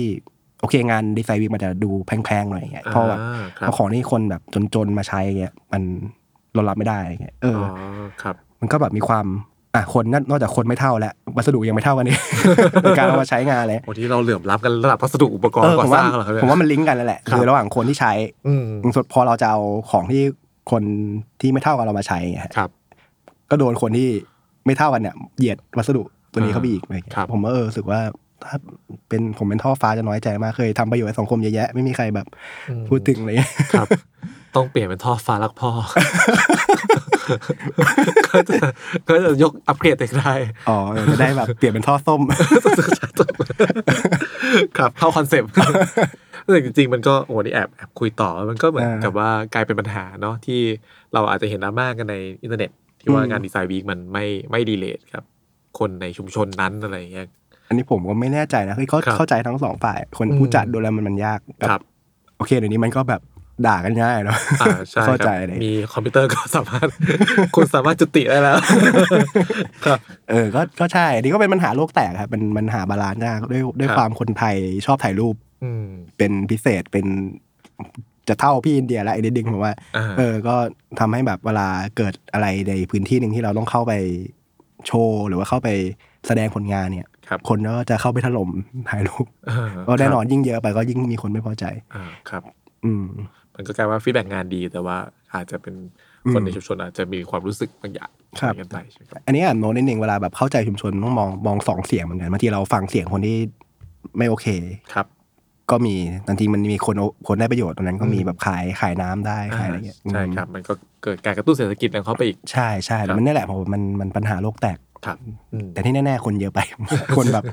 โอเคงานดีไซน์วิกมันจะดูแพงๆหน่อยอย่างเงี้ยเพราะแบบอ่าครัเพบราะของที่คนแบบจนๆมาใช้เงี้ยมัน เรารับไม่ได้เงี้ยเอออ๋ออครับ มันก็แบบมีความอะคนนั่นนอกจากคนไม่เท่าแล้ววัสดุยังไม่เท่ากันนี่ในการเอามาใช้งานเลยวันที่เราเหลื่อมล้ำกันระดับวัสดุอุปกรเอณ์อก่อผมสว่าร้างเหรอครับเนี่ยผมว่ามันลิงก์กันแล้วแหละครับคือระหว่างคนที่ใช้อืมสุดพอเราจะเอาของที่คนที่ไม่เท่ากันเรามาใช้เงี้ยฮะครับ ก็โดนคนที่ไม่เท่ากันเนี่ยเหยียดวัสดุตัวนี้เข้าไปอีกอะไรเงี้ยครับผมว่าเออรู้สึกว่าถ้าเป็นผมเป็นท่อฟ้าจะน้อยใจมากเคยทำประโยชน์ให้สังคมเยอะแยะไม่มีใครแบบพูดถึงอะไรเลยครับ ต้องเปลี่ยนเป็นท่อฟ้ารักพ่อ ก็จะก็จะยกอัปเกรดเองได้ อ๋อเออจะได้แบบเปลี่ยนเป็นท่อส้ม ครับเข้าคอนเซปต์แต่จริงๆ มันก็โอ้โหนี่แอบแอบคุยต่อ มันก็เหมือนอ่ากักับว่ากลายเป็นปัญหาเนาะที่เราอาจจะเห็นดราม่ากันในอินเทอร์เน็ต ที่ว่าอืมงาน Design Week มันไม่ไม่ relate ครับ คนในชุมชนนั้นอะไรอย่างเงี้ยอันนี้ผมก็ไม่แน่ใจนะคือเขาครับเข้าใจทั้งสองฝ่าย คนอืมผู้จัดดูแลมันมันยากกัครับ โอเคเดี๋ยวนี้มันก็แบบ ด่ากันง่ายเนาะอ่าใช่เข้าใจครับเลยมีคอมพิวเตอร์ก็สามารถคุณสามารถจุติได้แล้วครับเออก็ก็ใช่อันนี่ก็เป็นปัญหาโลกแตกครับมันมันหา balance ยากด้วยด้วยครับความคนไทยชอบถ่ายรูปอืมเป็นพิเศษเป็นจะเท่าพี่อินเดียแล้วไอ้นิดนึงผมว่าอ่าเออก็ทำให้แบบเวลาเกิดอะไรในพื้นที่หนึ่งที่เราต้องเข้าไปโชว์หรือว่าเข้าไปแสดงผลงานเนี่ยครับคนก็จะเข้าไปถล่มถ่ายรูปอ่าก็แน่นอนยิ่งเยอะไปก็ยิ่งมีคนไม่พอใจอ่าครับ อืม มันก็กลายว่าฟีดแบ็งานดี แต่ว่าอาจจะเป็นคนในชุมชนอาจจะมีความรู้สึกบางอย่างครับกันไปใช่ไหมครับอันนี้อ่านโน้ตนิดนึงเวลาแบบเข้าใจชุมชนต้องมองมองสองเสียงเหมือนกันบางทีเราฟังเสียงคนที่ไม่โอเคครับ ก็มีบางทีมันมีคนโอคนได้ประโยชน์ตรงนั้นก็มีอืมแบบขายขายน้ำได้ขายอะไรเงี้ยใช่อืมครับ มันก็เกิดการกระตุ้นเศรษฐกิจของเขาไปอีกใช่ใช่ครัแต่บมันนี่แหละผมมันมันปัญหาโลกแตกครับอืมแต่ที่แน่ ๆ คนเยอะไป คนแบบ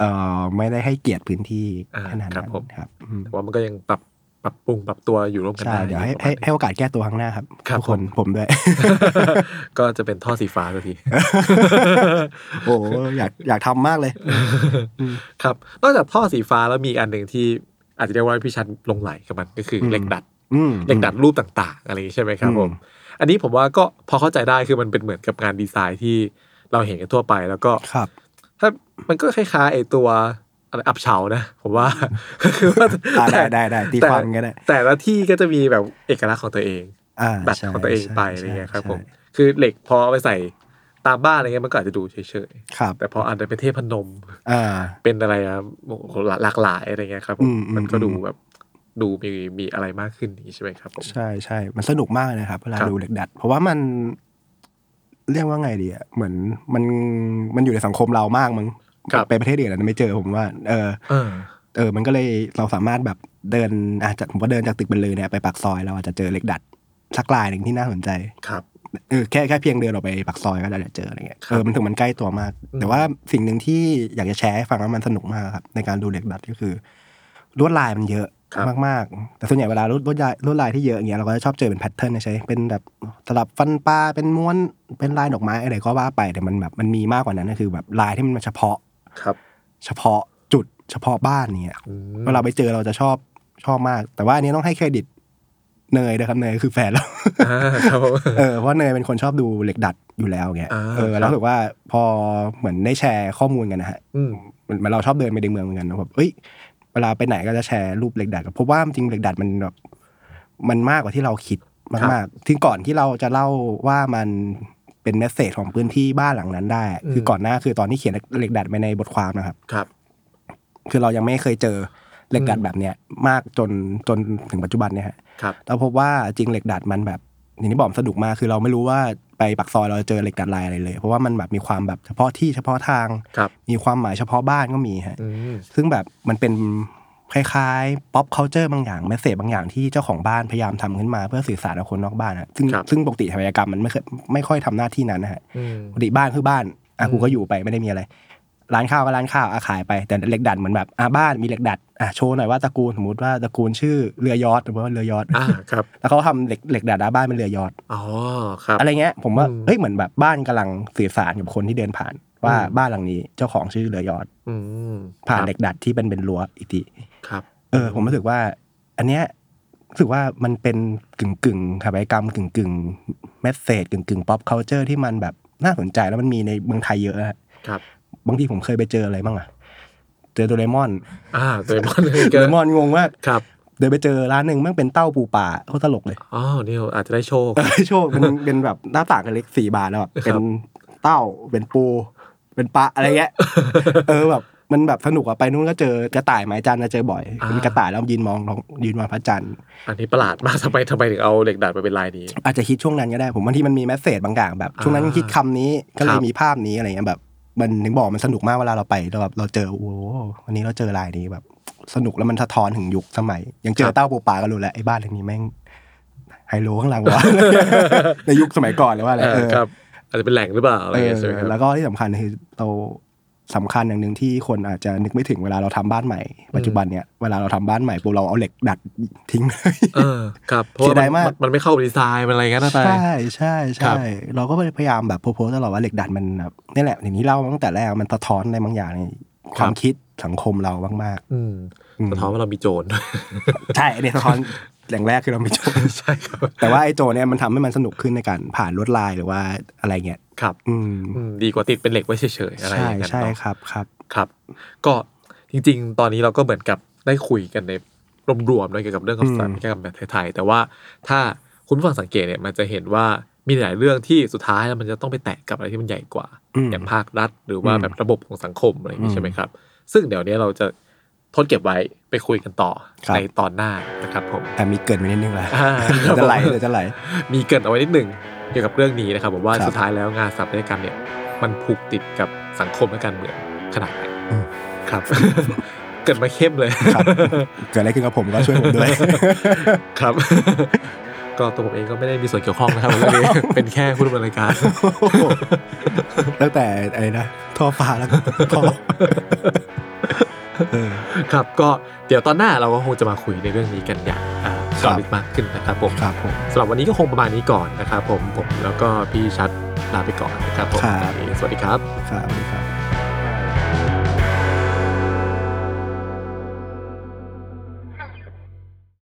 เอ่อไม่ได้ให้เกียรติพื้นที่อ่าขนาดครันั้บนผมครับอืมแต่ว่ามันก็ยังปรับ ปรับปรุงปรับตัวอยู่ร่วมกันใช่ได้เดี๋ยวให้ประมาให้ณนี้ให้โอกาสแก้ตัวครั้งหน้าครับครับทุกคนผมผมด้วย ก็จะเป็นท่อสีฟ้าสักที โอ้โหอยากอยากทำมากเลย ครับ นอกจากท่อสีฟ้าแล้วมีอีกอันหนึ่งที่อาจจะเรียกว่าพี่ชันหลงไหลกับมันก็คืออมเหล็กดัดอืมเหล็กดัดรูปต่างๆ อะไรอย่างนี้ใช่ไหมครับอืมผม อันนี้ผมว่าก็พอเข้าใจได้คือมันเป็นเหมือนกับงานดีไซน์ที่เราเห็นกันทั่วไปแล้วก็ครับ ถ้ามันก็คล้ายๆไอตัว อะไรอับเฉานะผมว่าคือว่าอ่าได้แต่ได้ได้ตีแต่ความกันได้แต่ละที่ก็จะมีแบบเอกลักษณ์ของตัวเองอ่าแบบใช่ของตัวเองไปใช่อะไรเงี้ยครับใช่ผม คือเหล็กพอเอาไปใส่ตามบ้านอะไรเงี้ยมันก็อาจจะดูเฉยครับๆแต่พออันเป็นเทพนมอ่าเป็นอะไรอะโอ้โหหลากหลายอะไรเงี้ยครับผอืมมอืมมันก็ดูอืมแบบดูมีมีอะไรมากขึ้นอย่างนี้ใช่ไหมครับผมใช่ใช่มันสนุกมากเลยนะครับเวลาครับดูเหล็กดัด เพราะว่ามันเรียกว่าไงดีอะเหมือนมันมันอยู่ในสังคมเรามากมั้งครับ ไปประเทศอื่นอาจจะไม่เจอผมว่าเออเออเออ มันก็เลยเราสามารถแบบเดินอาจจะผมก็เดินจากตึกบรรลือเนี่ยไปปากซอยเราอาจจะเจอเหล็กดัดสักลายหนึ่งที่น่าสนใจครับเออแค่แค่เพียงเดินออกไปปากซอยก็ได้เจออะไรเงี้ยเออมันถึงมันใกล้ตัวมาก แต่ว่าสิ่งหนึ่งที่อยากจะแชร์ให้ฟังว่ามันสนุกมากครับในการดูเหล็กดัดก็คือลวดลายมันเยอะครับมากๆ แต่ส่วนใหญ่เวลาลวดลวดลายลวดลายที่เยอะอย่างเงี้ยเราก็จะชอบเจอเป็นแพทเทิร์นใช่เป็นแบบสลับฟันปลาเป็นม้วนเป็นลายดอกไม้อะไรก็ว่าไปแต่มันแบบมันมีมากกว่านั้นก็คือแบบลายที่มันเฉพาะ ครับ เฉพาะจุดเฉพาะบ้านเนี่ยอืมเวลาไปเจอเราจะชอบชอบมาก แต่ว่าอันนี้ต้องให้เครดิตเนยนะครับเนยคือแฟนเราอ่าครับผมเออเพราะเนยเป็นคนชอบดูเหล็กดัดอยู่แล้วเงี้ยอ่าเออครับแล้วรู้สึกว่าพอเหมือนได้แชร์ข้อมูลกันนะฮะอืมเหมือนเหมือนเราชอบเดินไปในเมืองเหมือนกันนะแบบเอ้ย เวลาไปไหนก็จะแชร์รูปเหล็กดัดกันเพราะว่าจริงๆเหล็กดัดมันแบบมันมากกว่าที่เราคิดมากๆที่ก่อนที่เราจะเล่าว่ามัน เป็น message ของพื้นที่บ้านหลังนั้นได้ คือก่อนหน้าคือตอนที่เขียนเหล็กดัดไปในบทความนะครับ ครับ คือเรายังไม่เคยเจอเหล็กดัดแบบเนี้ยมากจนจนถึงปัจจุบันเนี่ยฮะครับเราพบว่าจริงเหล็กดัดมันแบบอย่างที่บอกมันสนุกมากคือเราไม่รู้ว่าไปปากซอยเราจะเจอเหล็กดัดลายอะไรเลย เพราะว่ามันแบบมีความแบบเฉพาะที่เฉพาะทางครับมีความหมายเฉพาะบ้านก็มีฮะอืมซึ่งแบบมันเป็น คล้ายๆ pop culture บางอย่าง message บางอย่างที่เจ้าของบ้านพยายามทำขึ้นมาเพื่อสื่อสารกับคนนอกบ้านอะซึ่งครับซึ่งปกติสถาปัตยกรรมมันไม่เคยไม่ค่อยทำหน้าที่นั้นนะฮะอืมปกติบ้านคือบ้านอะอืมกูก็อยู่ไปไม่ได้มีอะไร ร้านข้าวก็ร้านข้าวอะขายไปแต่เหล็กดัดเหมือนแบบอะบ้านมีเหล็กดัดอะโชว์หน่อยว่าตระกูลสมมติว่าตระกูลชื่อเรือยอทหรือว่าเรือยอทอ่าครับแล้วเขาทำเหล็กเหล็กดัดอะบ้านเป็นเรือยอทอ๋อครับอะไรเงี้ยผมว่าอืมเฮ้ยเหมือนแบบบ้านกำลังสื่อสารกับคนที่เดินผ่านว่าอืมบ้านหลังนี้เจ้าของชื่อเรือยอทอืมผ่านครับเหล็กดัดที่เป็นเป็นรั้วอีกที ครับ เออ ผมรู้สึกว่า อันเนี้ยรู้สึกว่ามันเป็นกึ่งกึ่งๆสถาปัตยกรรมกึ่งกึ่งmessage กึ่งกึ่ง pop culture ที่มันแบบน่าสนใจแล้วมันมีในเมืองไทยเยอะอะครับ บางทีผมเคยไปเจออะไรบ้างอะเจอโดเรมอน อ่าโดเรมอนโดเรมอนงงมากครับเดินไปเจอร้านหนึ่งมันเป็นเต่าปูปลาโคตรตลกเลยอ๋อนี่อาจจะได้โชคเออโชคเป็นเป็นแบบหน้าต่างกันเล็กสี่บานแล้วแบบเป็นเต่าเป็นปู เป็นปลาอะไรเงี้ยเออแบบ มันแบบสนุกอะไปนู่นก็เจอกระต่ายหมายจันทร์นะเจอบ่อยอ่าเป็นกระต่ายแล้วยืนมองท้องยืนมองพระจันทร์อันนี้ประหลาดมากทำไมทำไมถึงเอาเหล็กดัดมาเป็นลายนี้ อาจจะคิดช่วงนั้นก็ได้ ผมบางทีมันมีแมสเซจบางอย่างแบบ ช่วงนั้นอ่าคิดคำนี้ก็เลคยรับมีภาพนี้อะไรเงี้ยแบบ มันถึงบอกมันสนุกมากเวลาเราไปเราแบบเราเจอโอ้โหวันนี้เราเจอลายนี้แบบ สนุกแล้วมันสะท้อนถึงยุคสมัยยังเจอเต้าปูปลาก็รู้แล้วไอ้บ้านหลังนี้แม่งไฮโลข้างหลังวะในยุคสมัยก่อนเลยว่าอะไรเอเอออครับอาจจะเป็นแหล่งหรือเปล่าอะไรเออย่างอเงี้ยใช่ไหมครับแล้วก็ที่สำคัญคือเรา สำคัญอย่างหนึ่งที่คนอาจจะนึกไม่ถึงเวลาเราทำบ้านใหม่ปัจจุบันเนี่ยเวลาเราทำบ้านใหม่ปุ๊บเราเอาเหล็กดัดทิ้งเลยเออครับเพราะเสีว่ายดายมากนมันไม่เข้ากับดีไซน์มันอะไรเงี้ยนะไปใช่ใช่ครัใช่บเราก็พยายามแบบโพสต์ตลอดว่าเหล็กดัดมันแบบนี่แหละอย่างที่เล่ามาตั้งแต่แรกมันสะท้อนในบางอย่างในความคิดสังคมเรามากอืมอืมสะท้อนว่าเรามีโจรๆใช่อันนี้สะท้อน แหล่งแรกคือเราไม่ชอบใช่ครับแต่ว่าไอ้โจเนี่ยมันทำให้มันสนุกขึ้นในการผ่านลวดลายหรือว่าอะไรเงี้ยครับ อืมอืมดีกว่าติดเป็นเหล็กไว้เฉยๆอะไรอใช่ย่างเงี้ยใช่เนาะครับครับครับ ก็จริง ๆ ตอนนี้เราก็เหมือนกับได้คุยกันในรวมๆด้วยเกี่ยวกับเรื่องของอืมสถาปัตยกรรมแบบไทยๆแต่ว่าถ้าคุณผู้ฟังสังเกตเนี่ยมันจะเห็นว่ามีหลายเรื่องที่สุดท้ายแล้วมันจะต้องไปแตะกับอะไรที่มันใหญ่กว่าอืมอย่างภาครัฐ หรือว่าอืมแบบระบบของสังคมอะไรอย่างนี้อืมใช่ไหมครับ ซึ่งเดี๋ยวนี้เราจะ ทดเก็บไว้ไปคุยกันต่อครับในตอนหน้านะครับผมแต่มีเกรินไว้นิดนึงแหละอ่าเดี๋ยวจะไหลเดี๋ยวจะไหลมีเกรินเอาไว้นิดหนึ่งเกี่ยวกับเรื่องนี้นะครับผมว่าครับสุดท้ายแล้วงานสถาปัตยกรรมเนี่ยมันผูกติดกับสังคมและการเมืองขนาดไหนอืมครับ เกิดมาเข้มเลยครับเกิดอะไรขึ้นกับผมก็ช่วยผมด้วยครับ ก็ตัวผมเองก็ไม่ได้มีส่วนเกี่ยวข้องนะครับเรื่องนี้เป็นแค่ผู้ดำเนินรายการตั้งแต่ไอ้นะท่อฟ้าแล้วก็ท่อเออ ครับก็เดี๋ยวตอนหน้าเราก็คงจะมาคุยในเรื่องนี้กันอย่างอ่าคเจรัาะบลึกมากขึ้นนะครับผมครับผมสำหรับวันนี้ก็คงประมาณนี้ก่อนนะครับผมผมแล้วก็พี่ชัดลาไปก่อนนะครับผมครับสวัสดีครับครับสวัสดีครับ